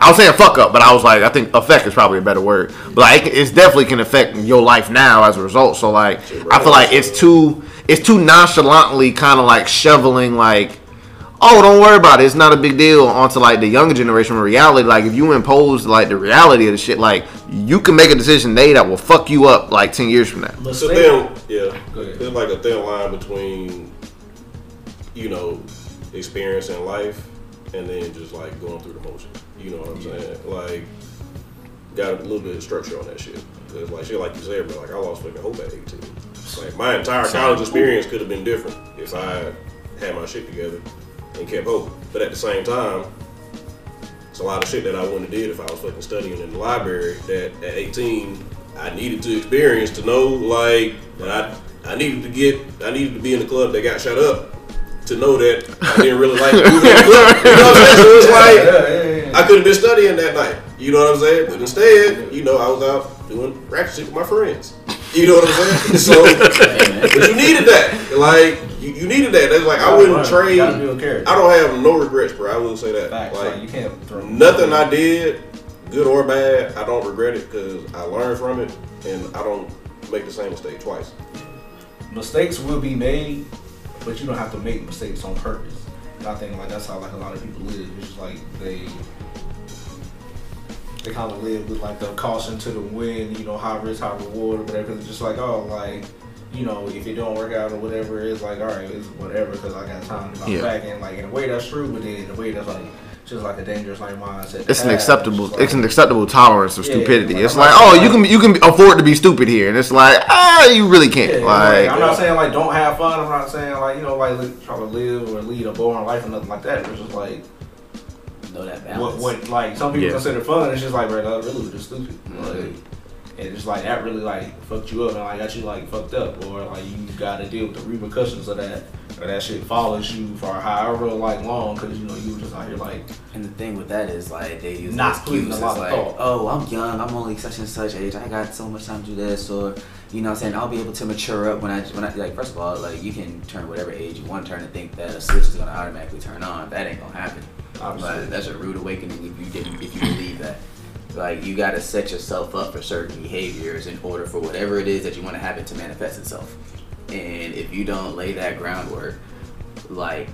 I was saying fuck up, but I was like I think affect is probably a better word. But like it's definitely can affect your life now as a result. So like I feel like it's too it's too nonchalantly kind of like shoveling like oh don't worry about it it's not a big deal onto like the younger generation reality like if you impose like the reality of the shit like you can make a decision today that will fuck you up like 10 years from now It's a thin, yeah. There's like a thin line between, you know, experience in life and then just like going through the motions. You know what I'm saying? Like, got a little bit of structure on that shit. Cause like shit, like you said, bro, like I lost fucking hope at 18. Like my entire college experience could have been different if I had my shit together and kept hope. But at the same time, it's a lot of shit that I wouldn't have did if I was fucking studying in the library. That at 18 I needed to experience to know like that I I needed to get I needed to be in the club that got shut up to know that I didn't really like moving in the club. You know what I'm saying? So it's like Yeah, yeah, yeah. I could have been studying that night. You know what I'm saying? But instead, you know, I was out doing ratchet shit with my friends. You know what I'm saying? So, but you needed that. Like you, you needed that. That's like I wouldn't trade. I don't have no regrets, bro. I will say that. Facts, like like, you can't throw Nothing I did, good or bad, I don't regret it because I learned from it and I don't make the same mistake twice. mistakes will be made, but you don't have to make mistakes on purpose. And I think like that's how like a lot of people live. It's just like they they kind of live with like the caution to the wind, you know, high risk, high reward, or whatever. it's just like oh, like you know, if it don't work out or whatever, it's like all right, it's whatever because I got time to bounce Yeah. back. And like in a way that's true, but then in a way that's like just like a dangerous like mindset. it's an have. acceptable just it's an acceptable tolerance of Yeah, stupidity like, it's I'm like oh you can you can afford to be stupid here and it's like ah you really can't Yeah, like like, I'm not saying like don't have fun. I'm not saying like you know like li- try to live or lead a boring life or nothing like that. It's just like Know that what, balance. what like some people Yeah. consider fun. It's just like bro, that really just stupid. Mhm. Like, and it's like that really like fucked you up and like got you like fucked up or like you got to deal with the repercussions of that or that shit follows you for however like long because you know you were just out here like And the thing with that is like they use Not the putting a lot as of like, thought. oh, I'm young, I'm only such and such age, I got so much time to do this, or you know, what I'm saying I'll be able to mature up when I when I like. First of all, like you can turn whatever age you want to turn and think that a switch is gonna automatically turn on. That ain't gonna happen. Obviously. But that's a rude awakening if you didn't if you believe that. Like you gotta set yourself up for certain behaviors in order for whatever it is that you want to happen to manifest itself. And if you don't lay that groundwork, like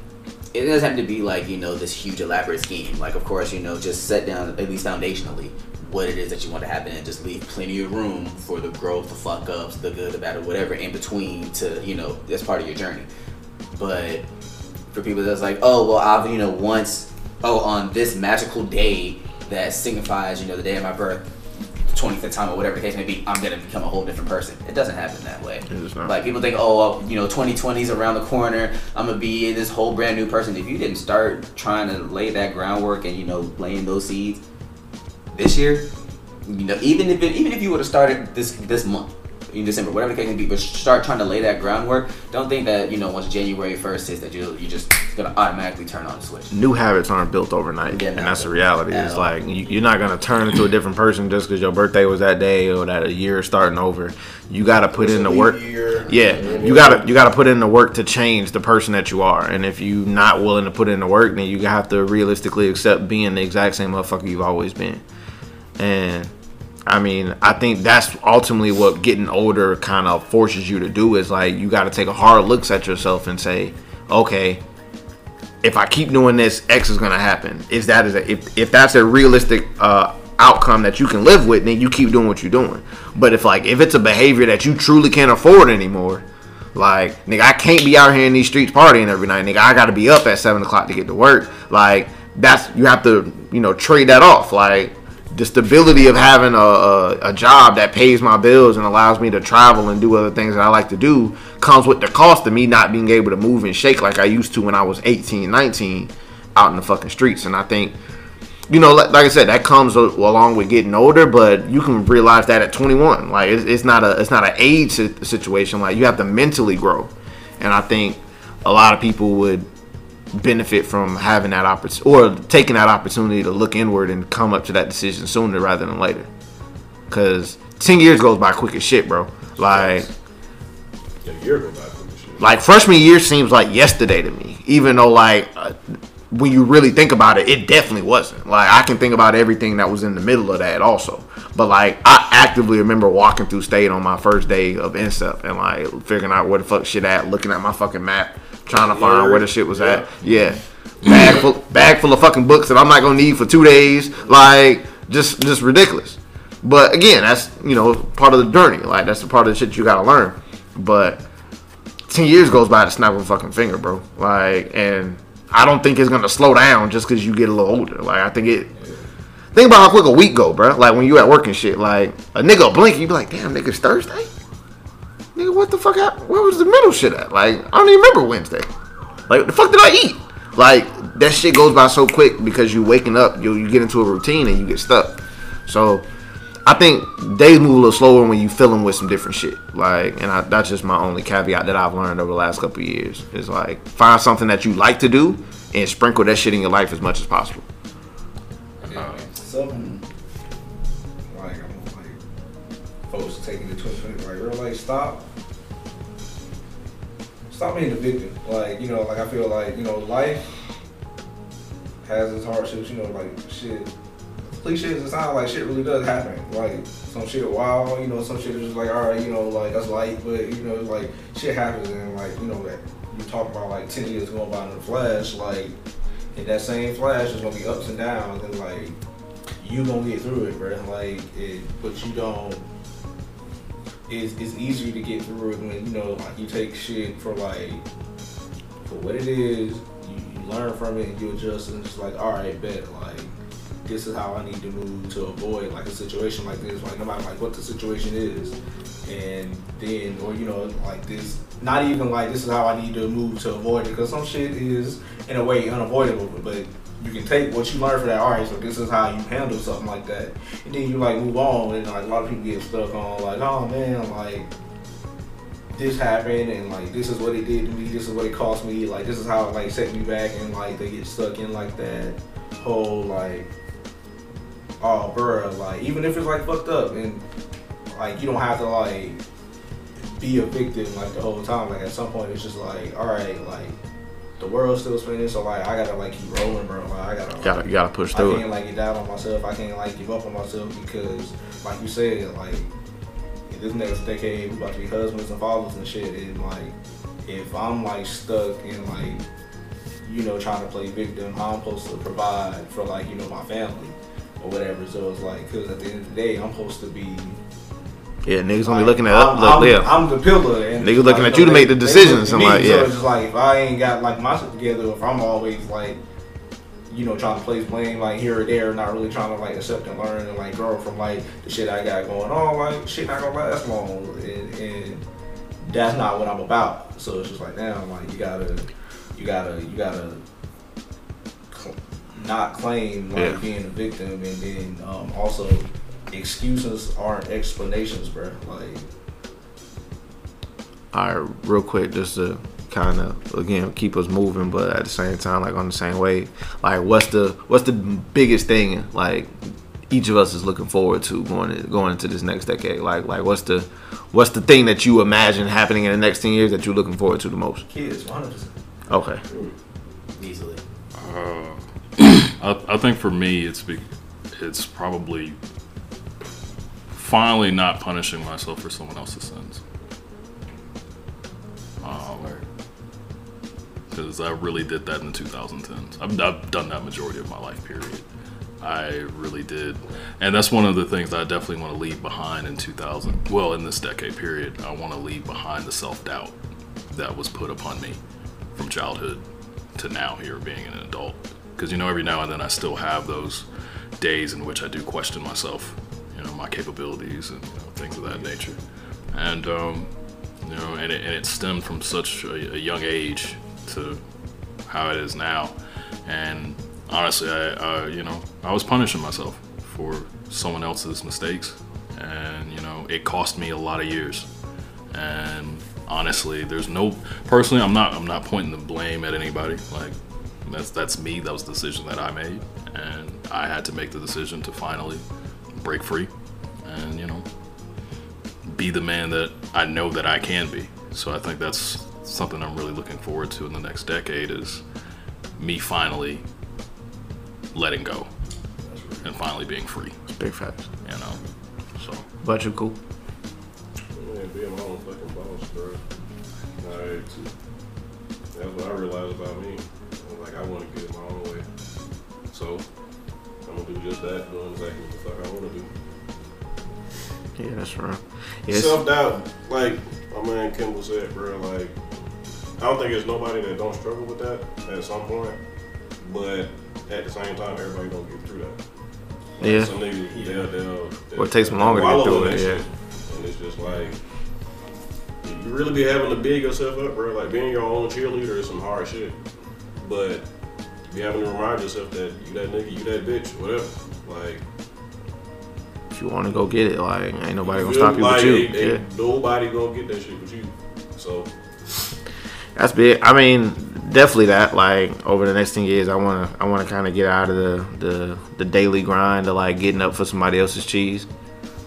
it doesn't have to be like you know this huge elaborate scheme. Like of course you know just set down at least foundationally what it is that you want to happen and just leave plenty of room for the growth the fuck ups the good the bad or whatever in between to you know that's part of your journey. But for people that's like oh well i've you know once oh on this magical day that signifies you know the day of my birth 25th time or whatever the case may be, I'm gonna become a whole different person. It doesn't happen that way. does not. Like people think, oh, well, you know, 2020 is around the corner. I'm gonna be this whole brand new person. If you didn't start trying to lay that groundwork and you know laying those seeds this year, you know, even if it, even if you would have started this this month in December, whatever the case may be, but start trying to lay that groundwork. Don't think that you know once January 1st hits that you you're just gonna automatically turn on the switch. new habits aren't built overnight, Yeah, and that's the reality. It's like you, you're not gonna turn into a different person just because your birthday was that day or that a year starting over. You got to put in the work. Yeah, you gotta you gotta put in the work to change the person that you are, and if you're not willing to put in the work, then you have to realistically accept being the exact same motherfucker you've always been. And I mean, I think that's ultimately what getting older kind of forces you to do is like you got to take a hard looks at yourself and say, okay, if I keep doing this, X is gonna happen. Is that is a, if if that's a realistic uh, outcome that you can live with, then you keep doing what you're doing. But if like if it's a behavior that you truly can't afford anymore, like nigga, I can't be out here in these streets partying every night, nigga. I got to be up at seven o'clock to get to work. Like that's you have to you know trade that off. Like the stability of having a, a, a job that pays my bills and allows me to travel and do other things that I like to do comes with the cost of me not being able to move and shake like I used to when I was 18, 19 out in the fucking streets. And I think, you know, like, like I said, that comes along with getting older, but you can realize that at 21. Like it's, it's not a it's not an age situation. Like you have to mentally grow, and I think a lot of people would benefit from having that opportunity or taking that opportunity to look inward and come up to that decision sooner rather than later. Cause ten years goes by quick as shit, bro. Like A year go by from this shit. like freshman year seems like yesterday to me, even though like uh, when you really think about it, it definitely wasn't. Like I can think about everything that was in the middle of that also. But like I actively remember walking through state on my first day of NSEP and like figuring out where the fuck shit at, looking at my fucking map, trying to find where the shit was at. Yeah. Bag full bag full of fucking books that I'm not gonna need for two days. Like just just ridiculous. But again, that's you know, part of the journey. Like that's the part of the shit you gotta learn. But ten years goes by to snap a fucking finger, bro. Like, and I don't think it's gonna slow down just because you get a little older. Like, I think it. Think about how quick a week go, bro. Like when you at work and shit. Like a nigga blink, you be like, damn, nigga, it's Thursday. Nigga, what the fuck? hap- Where was the middle shit at? Like, I don't even remember Wednesday. Like, the fuck did I eat? Like that shit goes by so quick because you waking up, you you get into a routine and you get stuck. So I think days move a little slower when you fill them with some different shit. Like, and I, that's just my only caveat that I've learned over the last couple years is like find something that you like to do and sprinkle that shit in your life as much as possible. Something like I'm like folks taking the twin like real like stop. Stop being the victim. Like, you know, like I feel like, you know, life has its hardships, you know, like shit cliche as it sounds like shit really does happen. Like some shit wild, you know, some shit is just like, alright, you know, like that's light, but you know, it's like shit happens and like, you know, that you talk about like ten years going by in the flash, like in that same flash there's gonna be ups and downs and like you gonna get through it, bro. Like it but you don't it's, it's easier to get through it when you know like you take shit for like for what it is, you, you learn from it and you adjust and it's like, alright, bet like this is how I need to move to avoid like a situation like this, like no matter like what the situation is. And then or you know, like this not even like this is how I need to move to avoid it because some shit is in a way unavoidable, but you can take what you learn from that, alright, so this is how you handle something like that. And then you like move on and like a lot of people get stuck on like, oh man, like this happened and like this is what it did to me, this is what it cost me, like this is how it like set me back and like they get stuck in like that whole like oh bruh, like even if it's like fucked up and like you don't have to like be a victim like the whole time. Like at some point it's just like, alright, like the world's still spinning, so like I gotta like keep rolling, bro. Like I gotta gotta, you gotta push I through can't it. like get down on myself. I can't like give up on myself because, like you said, like this next decade we about to be husbands and fathers and shit. And like if I'm like stuck in like you know trying to play victim, how I'm supposed to provide for like you know my family or whatever. So it's like because at the end of the day I'm supposed to be. Yeah, niggas gonna be looking at I'm, up. I'm, I'm the pillar. And Niggas looking like, at you to make the decisions look at like, yeah. So it's just like if I ain't got like my shit together, if I'm always like you know, trying to place blame like here or there, not really trying to like accept and learn and like grow from like the shit I got going on. Like shit not gonna last long, and, and that's not what I'm about. So it's just like damn, like you gotta, you gotta, you gotta not claim like Yeah. being a victim, and then um, also excuses aren't explanations, bro. Like all right, real quick, just to kind of again keep us moving, but at the same time, like on the same wave. Like, what's the what's the biggest thing like each of us is looking forward to going to, going into this next decade? Like, like what's the what's the thing that you imagine happening in the next ten years that you're looking forward to the most? kids, one hundred percent. Okay, uh, easily. I, I think for me, it's be, it's probably finally not punishing myself for someone else's sins. Um, because I really did that in the 2010s. I've, I've done that majority of my life, period. I really did. And that's one of the things I definitely want to leave behind in 2000. Well, in this decade period, I want to leave behind the self doubt that was put upon me from childhood to now here being an adult because you know every now and then I still have those days in which I do question myself, you know, my capabilities and you know, things of that nature. And um, you know, and it, and it stemmed from such a, a young age to how it is now. And honestly, I, I you know I was punishing myself for someone else's mistakes, and you know it cost me a lot of years. And honestly, there's no personally, I'm not I'm not pointing the blame at anybody. Like that's that's me. That was the decision that I made, and I had to make the decision to finally break free, and you know be the man that I know that I can be. So I think that's something I'm really looking forward to in the next decade is me finally letting go and finally being free, It's Big facts. you know. So But you're cool. Man, being my own fucking boss, bro. Like, that's what I realized about me. Like, I want to get my do just that, doing exactly what the fuck I want to do. Yeah, that's right. Yes. Self doubt, like my man Kimball said, bro. Like, I don't think there's nobody that don't struggle with that at some point, but at the same time, everybody don't get through that. Like, Yeah. Some niggas, they'll, they'll, they'll, Well, it takes them longer to wallow get through it, that yeah. shit. And it's just like, you really be having to big yourself up, bro. Like, being your own cheerleader is some hard shit. But you be having to remind yourself that you that nigga, you that bitch, whatever. Like, If you want to go get it, like ain't nobody gonna stop you like but you. ain't- Yeah. ain't nobody gonna get that shit but you. So, That's big. I mean, definitely that. Like over the next ten years, I wanna I wanna kind of get out of the, the the daily grind of like getting up for somebody else's cheese.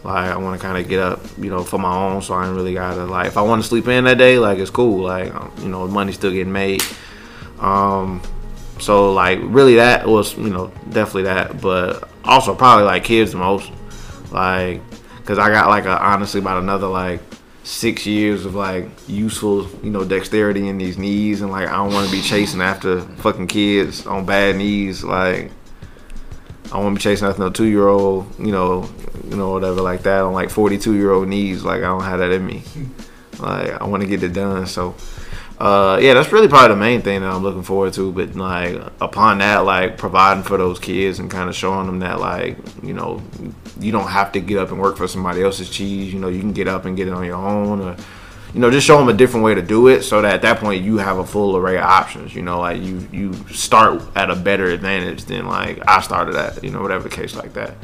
Like I want to kind of get up, you know, for my own. So I ain't really gotta like if I want to sleep in that day, like it's cool. Like um, you know, money's still getting made. Um, so like really that was you know definitely that, but also probably like kids the most. Like, cause I got like a, honestly about another like six years of like useful, you know, dexterity in these knees, and like I don't want to be chasing after fucking kids on bad knees. Like, I want to be chasing after no two year old, you know, you know whatever like that on like forty two year old knees. Like I don't have that in me. Like I want to get it done. So. Uh, yeah, that's really probably the main thing that I'm looking forward to. But like upon that, like providing for those kids and kind of showing them that like you know you don't have to get up and work for somebody else's cheese. You know, you can get up and get it on your own, or you know, just show them a different way to do it, so that at that point you have a full array of options. You know, like you you start at a better advantage than like I started at. You know, whatever the case like that.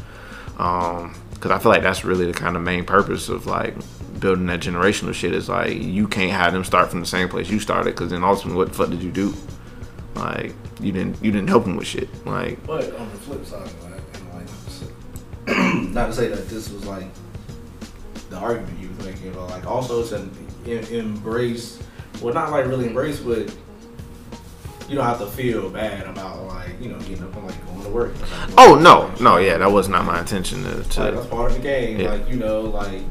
Um, because I feel like that's really the kind of main purpose of like building that generational shit is like you can't have them start from the same place you started because then ultimately what the fuck did you do? Like you didn't you didn't help them with shit. Like But on the flip side and like, not to say- to that this was like the argument you were making, but like also to em- embrace, well, not like really embrace, but you don't have to feel bad about like you know getting up and like going to work. Like, oh going no to no yeah that was not my intention to, Like, that's part of the game. Yeah. Like you know, like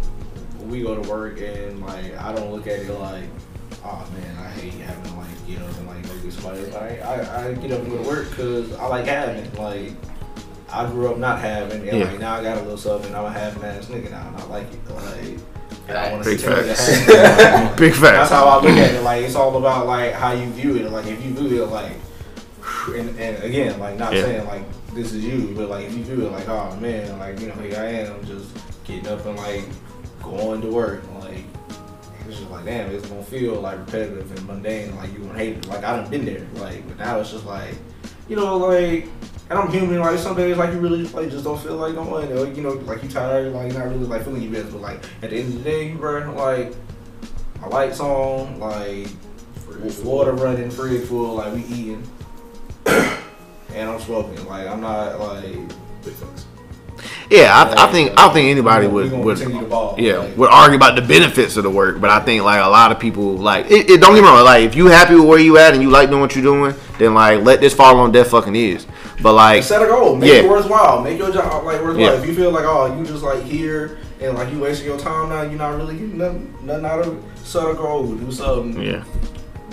we go to work and like I don't look at it like, oh man, I hate having to like get up and like go get somebody. else." I, I I get up and go to work because I like having it. Like I grew up not having, and Yeah. like now I got a little something. I'm a having ass nigga now, and I like it. Like. And I want to Big continue to facts. Like, Big facts. That's how I look at it. Like it's all about like how you view it. Like if you view it like, and, and again, like not Yeah. saying like this is you, but like if you view it like, oh man, like you know here I am just getting up and like going to work, like it's just like damn, it's gonna feel like repetitive and mundane. Like you gonna hate it. Like I done been there. Like but now it's just like, you know, like. And I'm human. Like some days, like you really like just don't feel like going. Or, you know, like you tired. Like you're not really like feeling your best. But like at the end of the day, bro, like my lights on, like water running, fridge full, like we eating, and I'm smoking. Like I'm not like big. Yeah I, I think I don't think anybody would would ball. yeah Like, would argue about the benefits of the work but I think like a lot of people like it, it don't get me wrong like if you happy with where you at and you like doing what you're doing then like let this fall on deaf fucking ears but like set a goal. Make Yeah. it worthwhile. Make your job like worthwhile. Yeah. If you feel like oh you just like here and like you wasting your time now, you're not really getting nothing, nothing out of it. Set a goal. Do something yeah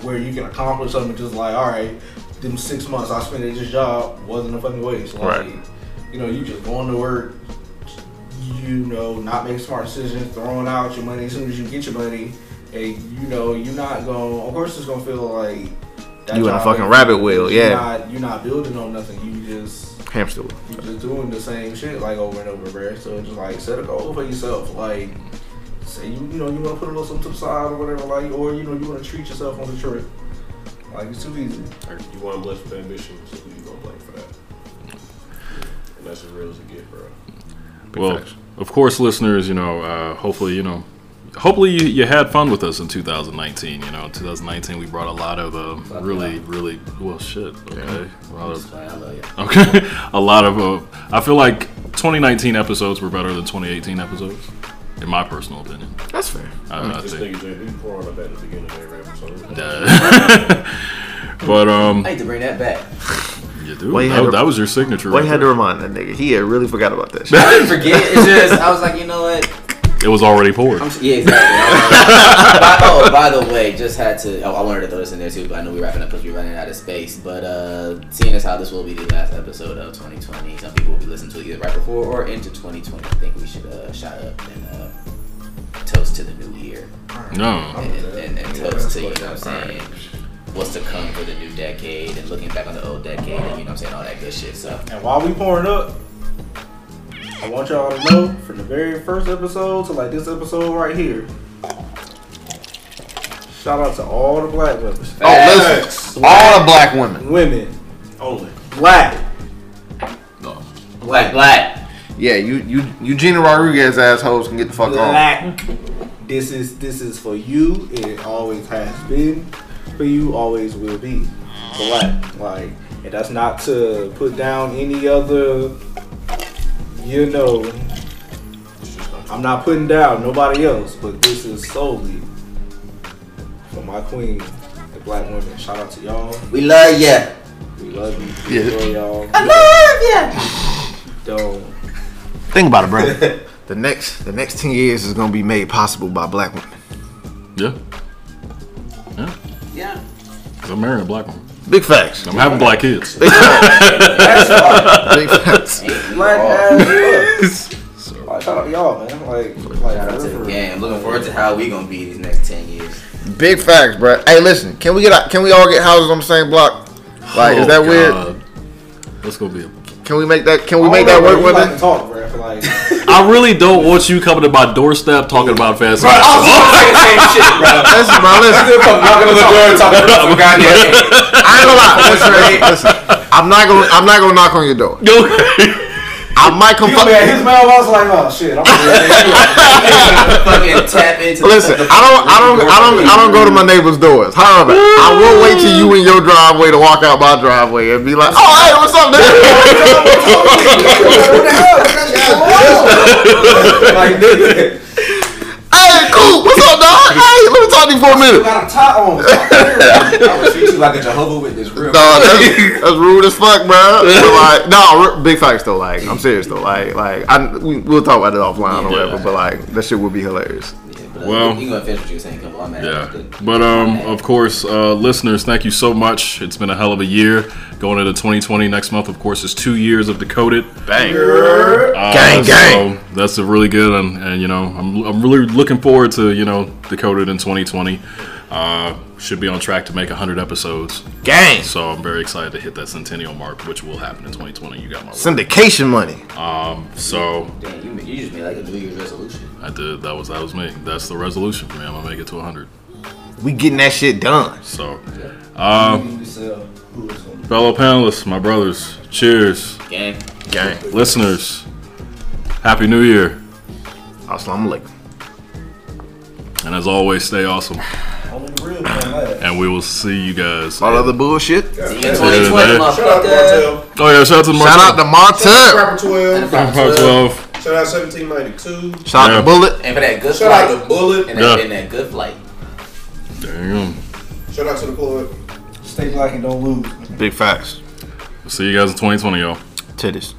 where you can accomplish something. Just like all right, them six months I spent at this job wasn't a fucking waste. Like, Right. You know, you just going to work. You know, not making smart decisions, throwing out your money as soon as you get your money, and you know you're not going. Of course, it's gonna feel like that You in a fucking rabbit wheel, you're yeah. Not, you're not building on nothing. You just Hamster wheel. You're just doing the same shit like over and over, bro. So just like set a goal for yourself. Like say you you know you want to put a little something to the side or whatever, like or you know you want to treat yourself on the trip. Like it's too easy. You want blessed with ambition, so who you gonna blame for that? And that's as real as it get, bro. Big well, facts. of course, listeners, you know, uh, hopefully, you know, hopefully you, you had fun with us in 2019. You know, 2019 we brought a lot of uh, really, really well shit. Okay, a lot of I love you. okay, a lot of. Uh, I feel like 2019 episodes were better than 2018 episodes, in my personal opinion. That's fair. I, I This think. nigga JB pouring up at the beginning of every episode. But um, I need to bring that back. You do. Well, you had that, to- that was your signature. Well, right you had to remind that nigga. He had really forgot about that shit. I didn't forget. It's just I was like, you know what? It was already poured. I'm, yeah, exactly. by, oh, by the way, just had to. Oh, I wanted to throw this in there too, but I know we're wrapping up because we're running out of space. But uh, seeing as how this will be the last episode of 2020, some people will be listening to it either right before or into 2020. I think we should uh, shout up and uh, toast to the new year No. and, and, and toast to you know what I'm saying. What's to come for the new decade and looking back on the old decade and you know what I'm saying all that good shit. So And while we pouring up, I want y'all to know from the very first episode to like this episode right here. Shout out to all the black women. Oh, listen. All the black women. Women, Only. black. No. Black, black. Yeah, you you Eugenia Rodriguez assholes can get the fuck on. Black. This is this is for you. It always has been for you. Always will be. Black. Like, and that's not to put down any other. You know, I'm not putting down nobody else, but this is solely for my queen, the black women. Shout out to y'all. We love ya. We love you. We Yeah. enjoy y'all. I love ya. Don't. Think about it, bro. the next the next ten years is gonna be made possible by black women. Yeah. Yeah. Yeah. 'Cause I'm marrying a black woman. Big facts. I'm having black kids. Big facts. That's why. Big facts. Black ass. Like, shout out to y'all, man. Like, like, Shout out to the game. Looking forward to how we gonna be these next ten years. Big facts, bro. Hey, listen. Can we get can we all get houses on the same block? Like, is that Oh, weird? God. That's gonna be. A... Can we make that? Can we make that work bro. with like it? talk, bro. I like. I really don't want you coming to my doorstep talking about fast food. same shit, bro. Listen, bro. Listen. Walking to the door and talking about some goddamn shit. I ain't gonna lie. Listen, listen. I'm not gonna. I'm not gonna knock on your door. I might come. You Fuck, gonna be at his mailbox like, oh shit, I'm gonna Fucking tap into. listen. the, I don't. I don't. I don't. I don't go to my neighbors' doors. However, I will wait till you in your driveway to walk out my driveway and be like, "Oh, hey, what's up, nigga? like, nigga, hey, cool. What's up, dog? Hey, let me talk to you for a minute." got a tie on. I would treat you like a Jehovah Witness, real. No, that's, that's rude as fuck, bro. But like, no, r- big facts though. Like, I'm serious though. Like, like, I we, we'll talk about it offline or Yeah. whatever. But like, that shit would be hilarious. Yeah, but, uh, Well- you gonna finish what you were saying, Kimball. I'm mad. Yeah, Good. but um, of course, uh, listeners, thank you so much. It's been a hell of a year. Going into 2020 next month, of course, is two years of Decoded. Bang. Uh, Gang, gang. So that's a really good, and, and you know, I'm, I'm really looking forward to you know Decoded in 2020. Uh, should be on track to make 100 episodes. Gang. So I'm very excited to hit that centennial mark, which will happen in 2020. You got my word. Syndication money. Um, So Damn, you, you just made like a New Year's resolution. I did. That was that was me. That's the resolution for me. I'm gonna make it to 100. We getting that shit done. So, uh, fellow panelists, my brothers, cheers. Gang. Gang. Listeners, Happy New Year. Assalamu alaikum. And as always, stay awesome. Only the real man last. And we will see you guys. All other bullshit. See you in Yeah, 2020. Shout out to motherfucker. Oh yeah, shout out to Shout out to Martel. Rapper 12. Part 12. Shout out 1792. Shout out Yeah. to Bulleit. And for that good Shout flight. Shout out to Bulleit. and, that, and that good flight. There you go. Shout out to the club. Stay black and don't lose. Big facts. See you guys in 2020, y'all. Titties.